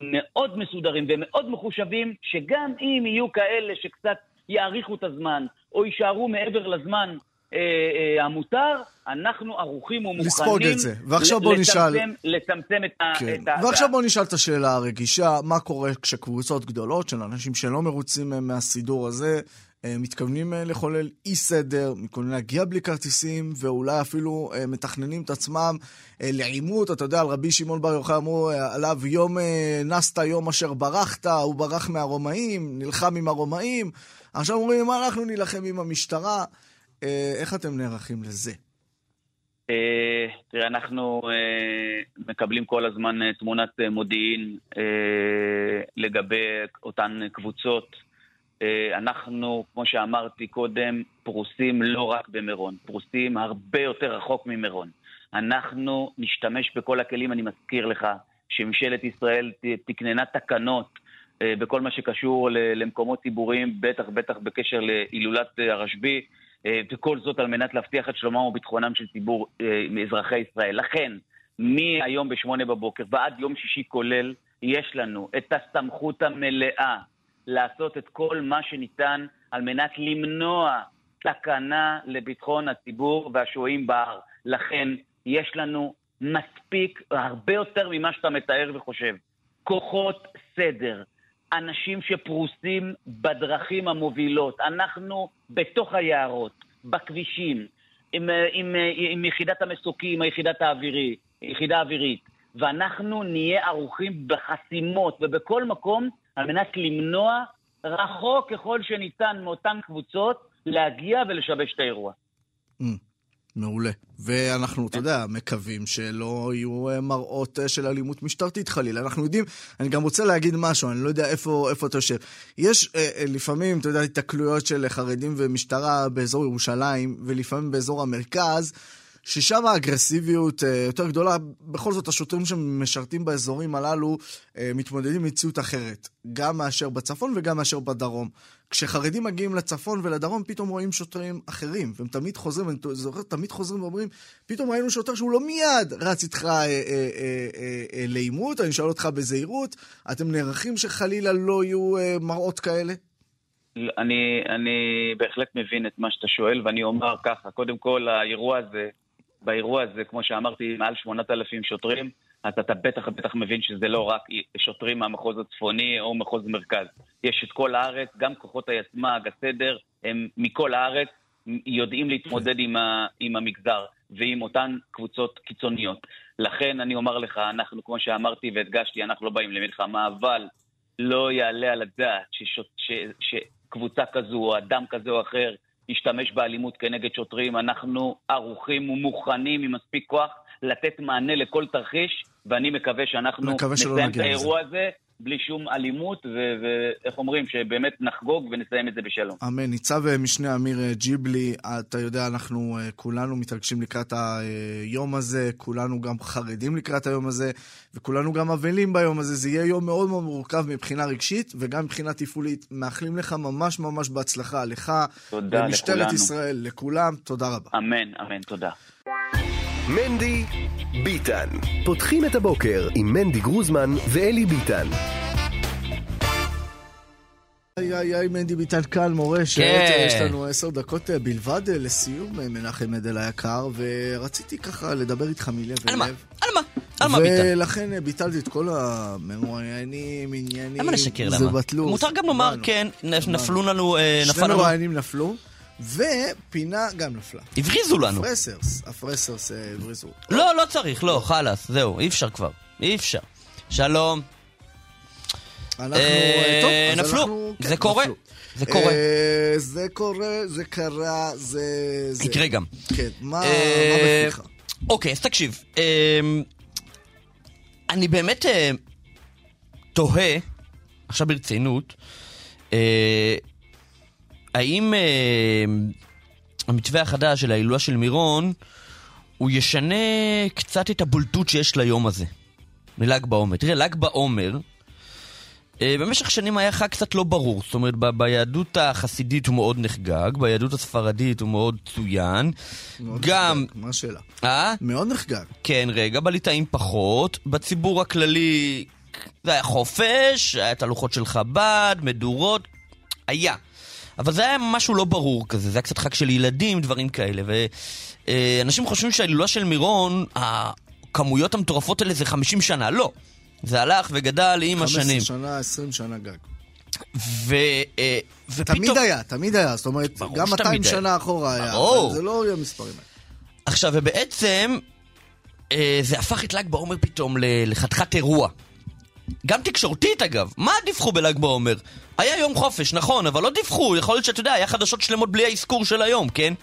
מאוד מסודרים ומאוד מחושבים, שגם אם יהיו כאלה שקצת יאריכו את הזמן, או יישארו מעבר לזמן אה, אה, המותר, אנחנו ערוכים ומוכנים לספוג את זה. ועכשיו בוא נשאל... לצמצם את ה... כן. את ה ועכשיו בוא נשאל את השאלה הרגישה, מה קורה כשקבוצות גדולות של אנשים שלא מרוצים אה, מהסידור הזה, אה, מתכוונים אה, לחולל אי סדר, מתכוונים להגיע בלי כרטיסים, ואולי אפילו מתכננים את עצמם לעימות. אתה יודע, על רבי שמעון בר יוחאי אמרו עליו, יום נסת יום אשר ברחת, הוא ברח מהרומאים, נלחם עם הרומאים. עכשיו אומרים, מה אנחנו נילחם עם המשטרה? איך אתם נערכים לזה? תראה, אנחנו מקבלים כל הזמן תמונת מודיעין לגבי אותן קבוצות. אנחנו, כמו שאמרתי קודם, פרוסים לא רק במירון, פרוסים הרבה יותר רחוק ממירון. אנחנו נשתמש בכל הכלים, אני מזכיר לך שממשלת ישראל תקננה תקנות בכל מה שקשור למקומות ציבוריים, בטח בטח בקשר להילולת הרשב"י. וכל זאת על מנת להבטיח את שלומם וביטחונם של ציבור אזרחי ישראל. לכן, מהיום בשמונה בבוקר ועד יום שישי כולל, יש לנו את הסמכות המלאה לעשות את כל מה שניתן על מנת למנוע סכנה לביטחון הציבור והשוהים בהר. לכן, יש לנו מספיק, הרבה יותר ממה שאתה מתאר וחושב. כוחות סדר, אנשים שפרוסים בדרכים המובילות. אנחנו בתוך היערות, בכבישים, עם, עם, עם יחידת המסוקים, היחידת האווירי, יחידה אווירית, ואנחנו נהיה ערוכים בחסימות ובכל מקום על מנת למנוע רחוק ככל שניתן מאותן קבוצות להגיע ולשבש את האירוע. Mm. מעולה. ואנחנו, אתה יודע, מקווים שלא יהיו אה, מראות אה, של אלימות משטרתית חלילה. אנחנו יודעים, אני גם רוצה להגיד משהו, אני לא יודע איפה, איפה אתה יושב. יש אה, אה, לפעמים, אתה יודע, התקלויות של חרדים ומשטרה באזור ירושלים, ולפעמים באזור המרכז. ששם האגרסיביות אה, יותר גדולה, בכל זאת השוטרים שמשרתים באזורים הללו אה, מתמודדים עם מציאות אחרת, גם מאשר בצפון וגם מאשר בדרום. כשחרדים מגיעים לצפון ולדרום, פתאום רואים שוטרים אחרים, והם תמיד חוזרים, אני זוכר, תמיד חוזרים ואומרים, פתאום ראינו שוטר שהוא לא מיד רץ איתך אה, אה, אה, אה, אה, לעימות, אני שואל אותך בזהירות, אתם נערכים שחלילה לא יהיו אה, מראות כאלה? אני, אני בהחלט מבין את מה שאתה שואל, ואני אומר ככה, קודם כל, האירוע הזה, באירוע הזה, כמו שאמרתי, מעל 8,000 שוטרים, אז אתה בטח בטח מבין שזה לא רק שוטרים מהמחוז הצפוני או מחוז מרכז. יש את כל הארץ, גם כוחות היסמ"ג, הסדר, הם מכל הארץ, יודעים להתמודד עם, ה, עם המגזר ועם אותן קבוצות קיצוניות. לכן אני אומר לך, אנחנו, כמו שאמרתי והדגשתי, אנחנו לא באים למלחמה, אבל לא יעלה על הדעת ששוט, ש, שקבוצה כזו או אדם כזה או אחר ישתמש באלימות כנגד שוטרים. אנחנו ערוכים ומוכנים עם מספיק כוח לתת מענה לכל תרחיש, ואני מקווה שאנחנו נסיים את האירוע הזה בלי שום אלימות, ואיך אומרים, שבאמת נחגוג ונסיים את זה בשלום. אמן. ניצב אה, משנה אמיר אה, ג'יבלי, אתה יודע, אנחנו אה, כולנו מתרגשים לקראת היום הזה, כולנו גם חרדים לקראת היום הזה, וכולנו גם אבלים ביום הזה. זה יהיה יום מאוד מאוד מורכב מבחינה רגשית, וגם מבחינה תפעולית. מאחלים לך ממש ממש בהצלחה, לך, תודה למשטרת לכולנו. ישראל, לכולם, תודה רבה. אמן, אמן, תודה. מנדי ביטן. פותחים את הבוקר עם מנדי גרוזמן ואלי ביטן. היי היי היי, מנדי ביטן כאן, מורשת. כן. יש לנו עשר דקות אה, בלבד אה, לסיום, אה, מנחם עדל היקר, ורציתי ככה לדבר איתך מלב על מה? אל לב. על מה? על מה ביטן? ולכן ביטלתי את כל המרואיינים, עניינים. למה לשקר זה למה? בטלו. מותר גם לומר. כן. נפלו לנו, אה, שני מרואיינים נפלו, ופינה גם נפלה. הבריזו לנו. הפרסרס, הפרסרס אה, הבריזו. לא, לא צריך, לא, חלאס, זהו, אי אפשר כבר. אי אפשר. שלום. אנחנו, אה, אה, טוב, אז נפלו. אנחנו- כן, זה קורה. זה קורה. זה קורה, זה קרה, זה... יקרה גם. כן, מה בפיך? אוקיי, אז תקשיב. אני באמת תוהה, עכשיו ברצינות, האם אה, המתווה החדש של ההילולה של מירון, הוא ישנה קצת את הבולטות שיש ליום הזה, מל"ג בעומר. תראה, ל"ג בעומר, אה, במשך שנים היה חג קצת לא ברור. זאת אומרת, ב- ביהדות החסידית הוא מאוד נחגג, ביהדות הספרדית הוא מאוד צוין. מאוד גם... נחגג, מה השאלה? אה? מאוד נחגג. כן, רגע, בליטאים פחות. בציבור הכללי זה היה חופש, היה את הלוחות של חב"ד, מדורות, היה. אבל זה היה משהו לא ברור כזה, זה היה קצת חג של ילדים, דברים כאלה. ואנשים חושבים שההילולה של מירון, הכמויות המטורפות האלה זה 50 שנה. לא. זה הלך וגדל עם 15 השנים. שנה, 20 שנה גג. ו, אה, ופתאום... תמיד היה, תמיד היה. זאת אומרת, גם שתמיד 200 היה. שנה אחורה היה. ברור. זה לא יהיה המספרים האלה. עכשיו, ובעצם, אה, זה הפך את ל"ג בעומר פתאום לחתיכת אירוע. גם תקשורתית אגב, מה דיווחו בל"ג בעומר? היה יום חופש, נכון, אבל לא דיווחו, יכול להיות שאתה יודע, היה חדשות שלמות בלי האזכור של היום, כן?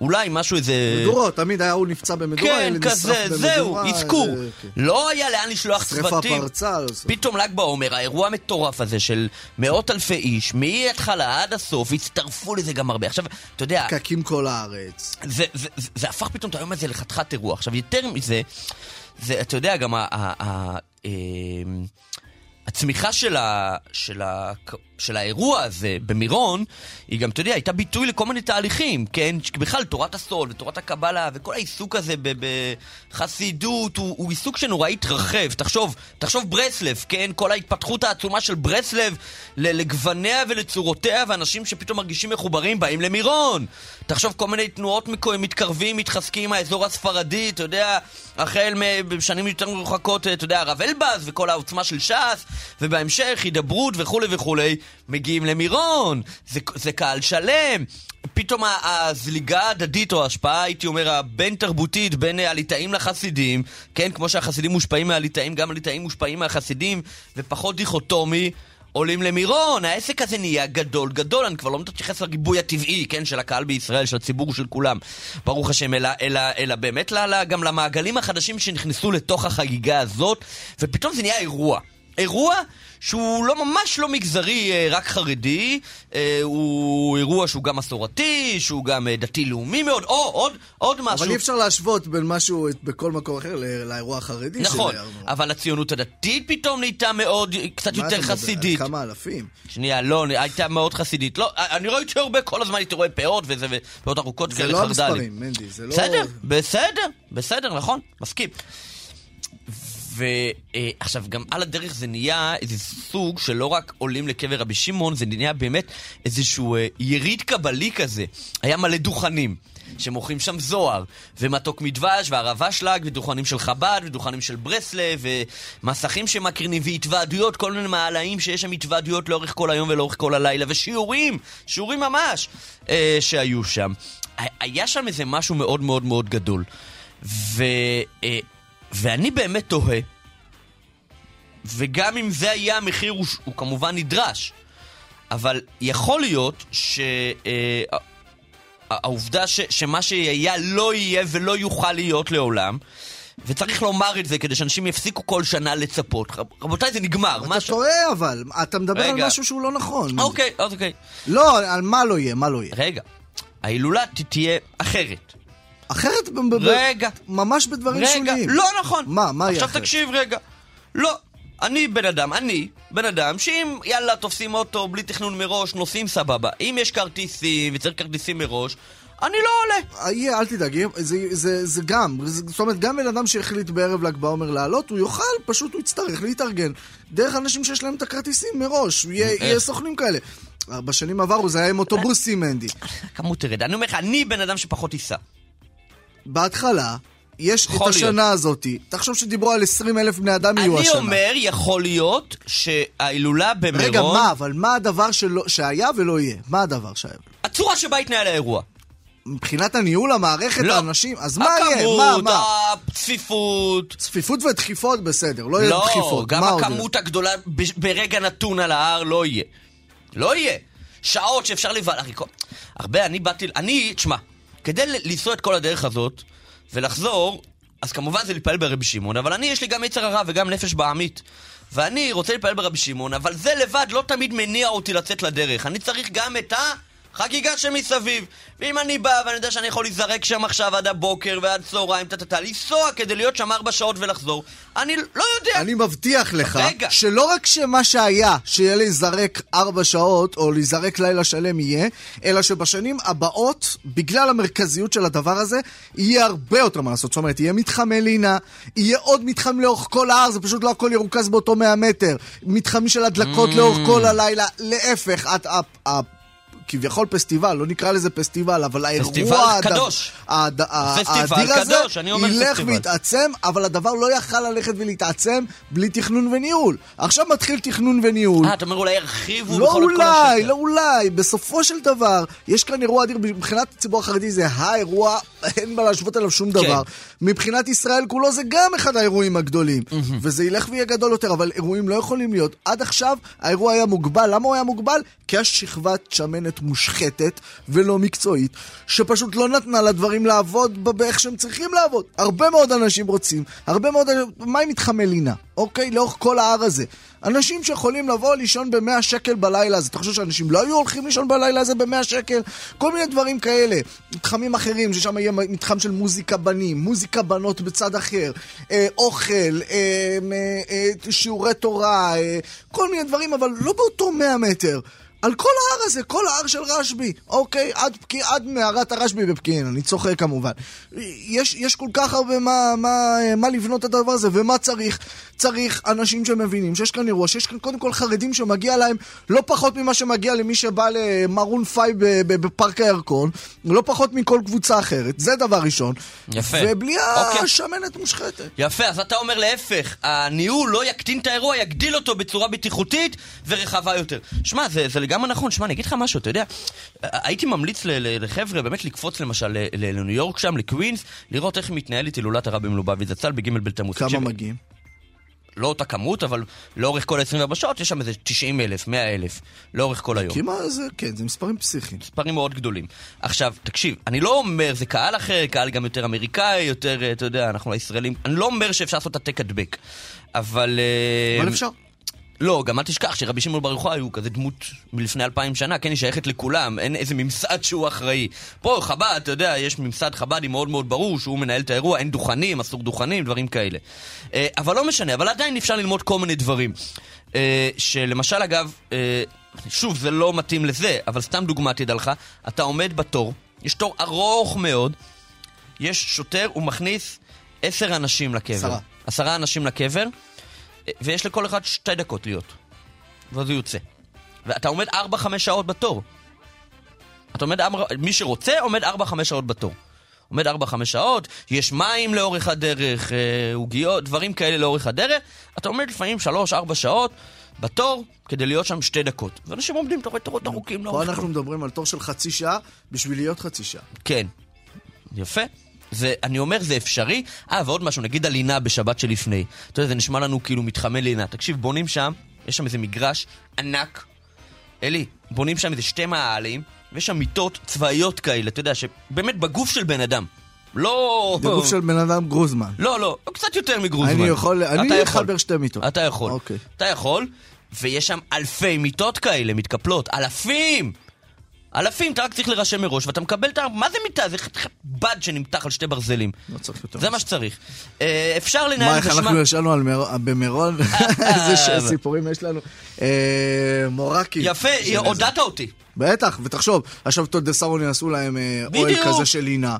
אולי משהו איזה... מדורות, תמיד היה הוא נפצע במדורה, כן, כזה, זהו, אזכור. זה- כן. לא היה לאן לשלוח שרפה צוותים. פרצה. לא, פתאום ל"ג בעומר, האירוע המטורף הזה של מאות אלפי איש, מההתחלה עד הסוף, הצטרפו לזה גם הרבה. עכשיו, אתה יודע, פקקים כל הארץ. זה, זה, זה, זה הפך פתאום את היום הזה לחתיכת אירוע. עכשיו, יותר מזה, זה, אתה יודע, גם ה, ה, ה, הצמיחה של, ה, של, ה, של האירוע הזה במירון, היא גם, אתה יודע, הייתה ביטוי לכל מיני תהליכים, כן? בכלל, תורת הסול ותורת הקבלה וכל העיסוק הזה בחסידות הוא, הוא עיסוק שנורא התרחב. תחשוב, תחשוב ברסלב, כן? כל ההתפתחות העצומה של ברסלב לגווניה ולצורותיה, ואנשים שפתאום מרגישים מחוברים באים למירון. תחשוב כל מיני תנועות מתקרבים, מתחזקים מהאזור הספרדי, אתה יודע, החל בשנים יותר מרוחקות, אתה יודע, הרב אלבז וכל העוצמה של ש"ס, ובהמשך הידברות וכולי וכולי, מגיעים למירון, זה, זה קהל שלם. פתאום הזליגה ההדדית, או ההשפעה, הייתי אומר, הבין-תרבותית, בין הליטאים לחסידים, כן, כמו שהחסידים מושפעים מהליטאים, גם הליטאים מושפעים מהחסידים, ופחות דיכוטומי. עולים למירון, העסק הזה נהיה גדול גדול, אני כבר לא מתייחס לריבוי הטבעי, כן, של הקהל בישראל, של הציבור, של כולם, ברוך השם, אלא, אלא, אלא באמת לה, גם למעגלים החדשים שנכנסו לתוך החגיגה הזאת, ופתאום זה נהיה אירוע. אירוע שהוא לא ממש לא מגזרי אה, רק חרדי, אה, הוא אירוע שהוא גם מסורתי, שהוא גם אה, דתי-לאומי מאוד, או עוד, עוד משהו. אבל אי אפשר להשוות בין משהו בכל מקום אחר לאירוע החרדי נכון. אבל הציונות הדתית פתאום נהייתה מאוד, קצת מה יותר? חסידית. כמה אלפים. שנייה, לא, הייתה מאוד חסידית. לא, אני ראיתי הרבה, כל הזמן הייתי רואה פאות וזה, ופאות ארוכות זה כאלה, לא חרד"לים. המספרים, מנדי, זה לא... בסדר, בסדר, בסדר, נכון, מסכים. ועכשיו, גם על הדרך זה נהיה איזה סוג שלא רק עולים לקבר רבי שמעון, זה נהיה באמת איזשהו אה, יריד קבלי כזה. היה מלא דוכנים. שמוכרים שם זוהר, ומתוק מדבש, והרב אשלג, ודוכנים של חב"ד, ודוכנים של ברסלב, ומסכים שמקרינים, והתוועדויות, כל מיני מעלאים שיש שם התוועדויות לאורך כל היום ולאורך כל הלילה, ושיעורים, שיעורים ממש, אה, שהיו שם. היה שם איזה משהו מאוד מאוד מאוד גדול. ו... אה, ואני באמת תוהה, וגם אם זה היה המחיר, הוא, הוא כמובן נדרש, אבל יכול להיות שהעובדה ש, שמה שהיה לא יהיה ולא יוכל להיות לעולם, וצריך לומר את זה כדי שאנשים יפסיקו כל שנה לצפות. רבותיי, זה נגמר. אתה טועה אבל, אתה מדבר רגע. על משהו שהוא לא נכון. אוקיי, אוקיי. לא, על מה לא יהיה, מה לא יהיה. רגע, ההילולה תהיה אחרת. אחרת, ב- רגע. ממש בדברים רגע, שונים. לא נכון. מה, מה יהיה עכשיו אחרת? תקשיב רגע. לא, אני בן אדם, אני בן אדם שאם יאללה תופסים אוטו בלי תכנון מראש, נוסעים סבבה. אם יש כרטיסים וצריך כרטיסים מראש, אני לא עולה. יהיה, אל תדאג, זה, זה, זה גם, זה- זאת אומרת, גם בן אדם שהחליט בערב ל"ג בעומר לעלות, הוא יוכל, פשוט הוא יצטרך להתארגן. דרך אנשים שיש להם את הכרטיסים מראש, יהיה, יהיה סוכנים כאלה. בשנים עברו זה היה עם אוטובוסים, מנדי. הכמות תרד. אני אומר לך, אני בן אדם שפחות ייסע. בהתחלה, יש את השנה הזאת, תחשוב שדיברו על 20 אלף בני אדם יהיו אני השנה. אומר, יכול להיות שההילולה במירון... רגע, מה, אבל מה הדבר שלא, שהיה ולא יהיה? מה הדבר שהיה? הצורה שבה התנהל האירוע. מבחינת הניהול, המערכת, לא. האנשים, אז מה יהיה? מה, הכמות, מה? הצפיפות. צפיפות ודחיפות בסדר, לא יהיה לא, דחיפות. גם מה? הכמות הגדולה ב- ברגע נתון על ההר לא יהיה. לא יהיה. שעות שאפשר. הרי כל- הרבה, אני באתי... אני, תשמע, כדי לנסוע את כל הדרך הזאת ולחזור, אז כמובן זה להתפלל ברבי שמעון, אבל אני, יש לי גם יצר הרע וגם נפש בעמית. ואני רוצה להתפלל ברבי שמעון, אבל זה לבד לא תמיד מניע אותי לצאת לדרך. אני צריך גם את החגיגה שמסביב. ואם אני בא ואני יודע שאני יכול להיזרק שם עכשיו עד הבוקר ועד צהריים, טה-טה-טה, לנסוע כדי להיות שם ארבע שעות ולחזור, אני לא יודע. אני מבטיח לך, רגע. שלא רק שמה שהיה, שיהיה להיזרק ארבע שעות, או להיזרק לילה שלם יהיה, אלא שבשנים הבאות, בגלל המרכזיות של הדבר הזה, יהיה הרבה יותר מה לעשות. זאת אומרת, יהיה מתחמי לינה, יהיה עוד מתחם לאורך כל ההר, זה פשוט לא הכל ירוכז באותו 100 מטר. מתחמים של הדלקות לאורך כל הלילה, להפך, את... ה- ה- כביכול פסטיבל, לא נקרא לזה פסטיבל, אבל האירוע... פסטיבל האד- קדוש. האד- פסטיבל האדיר הזה קדוש, אני אומר ילך פסטיבל. ויתעצם, אבל הדבר לא יכל ללכת ולהתעצם בלי תכנון וניהול. עכשיו מתחיל תכנון וניהול. אה, אתה אומר אולי ירחיבו לא בכל אולי. לא אולי, בסופו של דבר, יש כאן אירוע אדיר, מבחינת הציבור החרדי זה האירוע, אין מה להשוות עליו שום דבר. מבחינת ישראל כולו זה גם אחד האירועים הגדולים. וזה ילך ויהיה גדול יותר, אבל אירועים לא יכולים להיות. עד עכשיו האירוע היה מוגבל. למה הוא היה מוגבל? כי יש שכבת שמנת מושחתת ולא מקצועית, שפשוט לא נתנה לדברים לעבוד באיך שהם צריכים לעבוד. הרבה מאוד אנשים רוצים, הרבה מאוד... מה עם מתחמי לינה? אוקיי? לאורך כל ההר הזה. אנשים שיכולים לבוא לישון ב-100 שקל בלילה הזה. אתה חושב שאנשים לא היו הולכים לישון בלילה הזה ב-100 שקל? כל מיני דברים כאלה. מתחמים אחרים, ששם יהיה מתחם של מוזיקה בנים, מוזיקה בנות בצד אחר, אה, אוכל, אה, אה, אה, שיעורי תורה, אה, כל מיני דברים, אבל לא באותו 100 מטר. על כל ההר הזה, כל ההר של רשב"י, אוקיי? עד, פקי, עד מערת הרשב"י בפקיעין, אני צוחק כמובן. יש, יש כל כך הרבה מה, מה, מה לבנות את הדבר הזה, ומה צריך? צריך אנשים שמבינים שיש כאן אירוע, שיש כאן קודם כל חרדים שמגיע להם לא פחות ממה שמגיע למי שבא למרון פאי בפארק הירקון, לא פחות מכל קבוצה אחרת, זה דבר ראשון. יפה. ובלי אוקיי. השמנת מושחתת. יפה, אז אתה אומר להפך, הניהול לא יקטין את האירוע, יגדיל אותו בצורה בטיחותית ורחבה יותר. שמע, זה, זה לגמרי נכון, שמע, אני אגיד לך משהו, אתה יודע, הייתי ממליץ לחבר'ה באמת לקפוץ למשל לניו יורק שם, לקווינס, לראות איך מתנהלת הילולת הרבי מלובביץ' זצ"ל בג' בתמוז. כמה מגיעים? לא אותה כמות, אבל לאורך כל ה-24 שעות יש שם איזה 90 אלף, 100 אלף, לאורך כל היום. כמעט זה, כן, זה מספרים פסיכיים. מספרים מאוד גדולים. עכשיו, תקשיב, אני לא אומר, זה קהל אחר, קהל גם יותר אמריקאי, יותר, אה, אתה יודע, אנחנו הישראלים, אני לא אומר שאפשר לעשות העתק הדבק, אבל... אה, אבל אפשר. לא, גם אל תשכח שרבי שמעון בר יוחאי הוא כזה דמות מלפני אלפיים שנה, כן, היא שייכת לכולם, אין איזה ממסד שהוא אחראי. פה חב"ד, אתה יודע, יש ממסד חב"די מאוד מאוד ברור שהוא מנהל את האירוע, אין דוכנים, אסור דוכנים, דברים כאלה. אה, אבל לא משנה, אבל עדיין אפשר ללמוד כל מיני דברים. אה, שלמשל, אגב, אה, שוב, זה לא מתאים לזה, אבל סתם דוגמה תדע לך, אתה עומד בתור, יש תור ארוך מאוד, יש שוטר, הוא מכניס עשר אנשים לקבר. עשרה. עשרה אנשים לקבר, ויש לכל אחד שתי דקות להיות. ואז הוא יוצא. ואתה עומד 4-5 שעות בתור. אתה עומד, מי שרוצה עומד 4-5 שעות בתור. עומד 4-5 שעות, יש מים לאורך הדרך, אה, עוגיות, דברים כאלה לאורך הדרך. אתה עומד לפעמים 3-4 שעות בתור כדי להיות שם שתי דקות. ואנשים עומדים, אתה רואה תורות ארוכים פה לאורך אנחנו מדברים על תור של חצי שעה בשביל להיות חצי שעה. כן. יפה. זה, אני אומר, זה אפשרי. אה, ועוד משהו, נגיד הלינה בשבת שלפני. אתה יודע, זה נשמע לנו כאילו מתחמי לינה. תקשיב, בונים שם, יש שם איזה מגרש ענק. אלי, בונים שם איזה שתי מאהלים, ויש שם מיטות צבאיות כאלה, אתה יודע, שבאמת בגוף של בן אדם. לא... זה גוף של בן אדם גרוזמן. לא, לא, קצת יותר מגרוזמן. אני יכול, אני. אחבר שתי מיטות. אתה יכול. אוקיי. אתה יכול, ויש שם אלפי מיטות כאלה מתקפלות, אלפים! אלפים, אתה רק צריך להירשם מראש, ואתה מקבל את ה... מה זה מיטה? זה חתיכת בד שנמתח על שתי ברזלים. לא צריך יותר. זה מה שצריך. אה, אפשר מה, לנהל איך את אנחנו ישנו על מר- במירון? איזה סיפורים יש לנו. אה, מורקי. יפה, הודעת אותי. בטח, ותחשוב, עכשיו תודסרון יעשו להם אה, אוהל. כזה של לינה.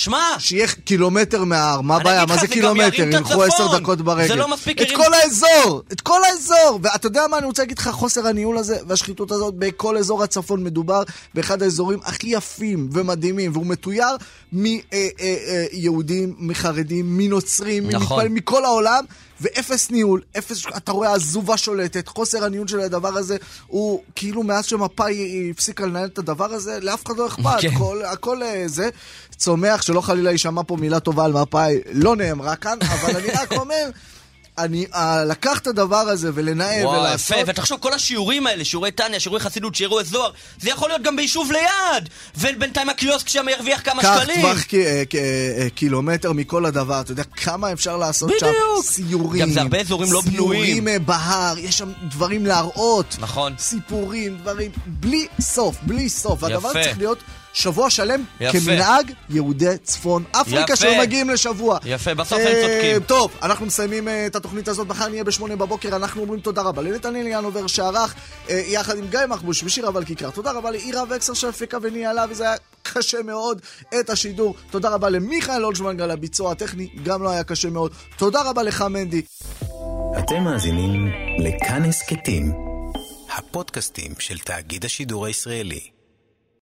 שמע, שיהיה קילומטר מההר, מה הבעיה? מה זה קילומטר? ילכו עשר. דקות ברגל. זה לא מספיק את כל האזור! את כל האזור! ואתה יודע מה, אני רוצה להגיד לך, חוסר הניהול הזה והשחיתות הזאת, בכל אזור הצפון מדובר באחד האזורים הכי יפים ומדהימים, והוא מתויר מיהודים, מחרדים, מנוצרים, נכון. מכל העולם. ואפס ניהול, אפס, אתה רואה עזובה שולטת, חוסר הניהול של הדבר הזה הוא כאילו מאז שמפא"י הפסיקה לנהל את הדבר הזה, לאף אחד לא אכפת, כן. כל, הכל אה, זה צומח, שלא חלילה יישמע פה מילה טובה על מפא"י, לא נאמרה כאן, אבל אני רק אומר, <laughs> אני, אה, לקח את הדבר הזה ולנהל וואו, ולעשות... יפה, ותחשוב, כל השיעורים האלה, שיעורי טניה, שיעורי חסידות, שיעורי זוהר, זה יכול להיות גם ביישוב ליד! ובינתיים הקיוסק שם ירוויח כמה קח שקלים! טווח ק- אה, ק- אה, קילומטר מכל הדבר, אתה יודע כמה אפשר לעשות שם בדיוק. סיורים, גם זה הרבה אזורים לא בנויים. סיורים אה, בהר, יש שם דברים להראות, נכון. סיפורים, דברים, בלי סוף, בלי סוף, והדבר יפה. צריך להיות שבוע שלם יפה. כמנהג יהודי צפון אפריקה יפה. שמגיעים לשבוע. יפה, בסוף הם אה, צודקים. טוב, אנחנו מסיימים אה, את התוכנית הזאת, מחר נהיה בשמונה בבוקר, אנחנו אומרים תודה רבה לנתנאל ינובר שערך אה, יחד עם גיא מחבוש ושירה ולקיקרה. תודה רבה לאירה וקסר שהפיקה וניהלה, וזה היה קשה מאוד את השידור. תודה רבה למיכאל אולג'מנג על הביצוע הטכני, גם לא היה קשה מאוד. תודה רבה לך מנדי. אתם מאזינים לכאן הסכתים, הפודקאסטים של תאגיד השידור הישראלי.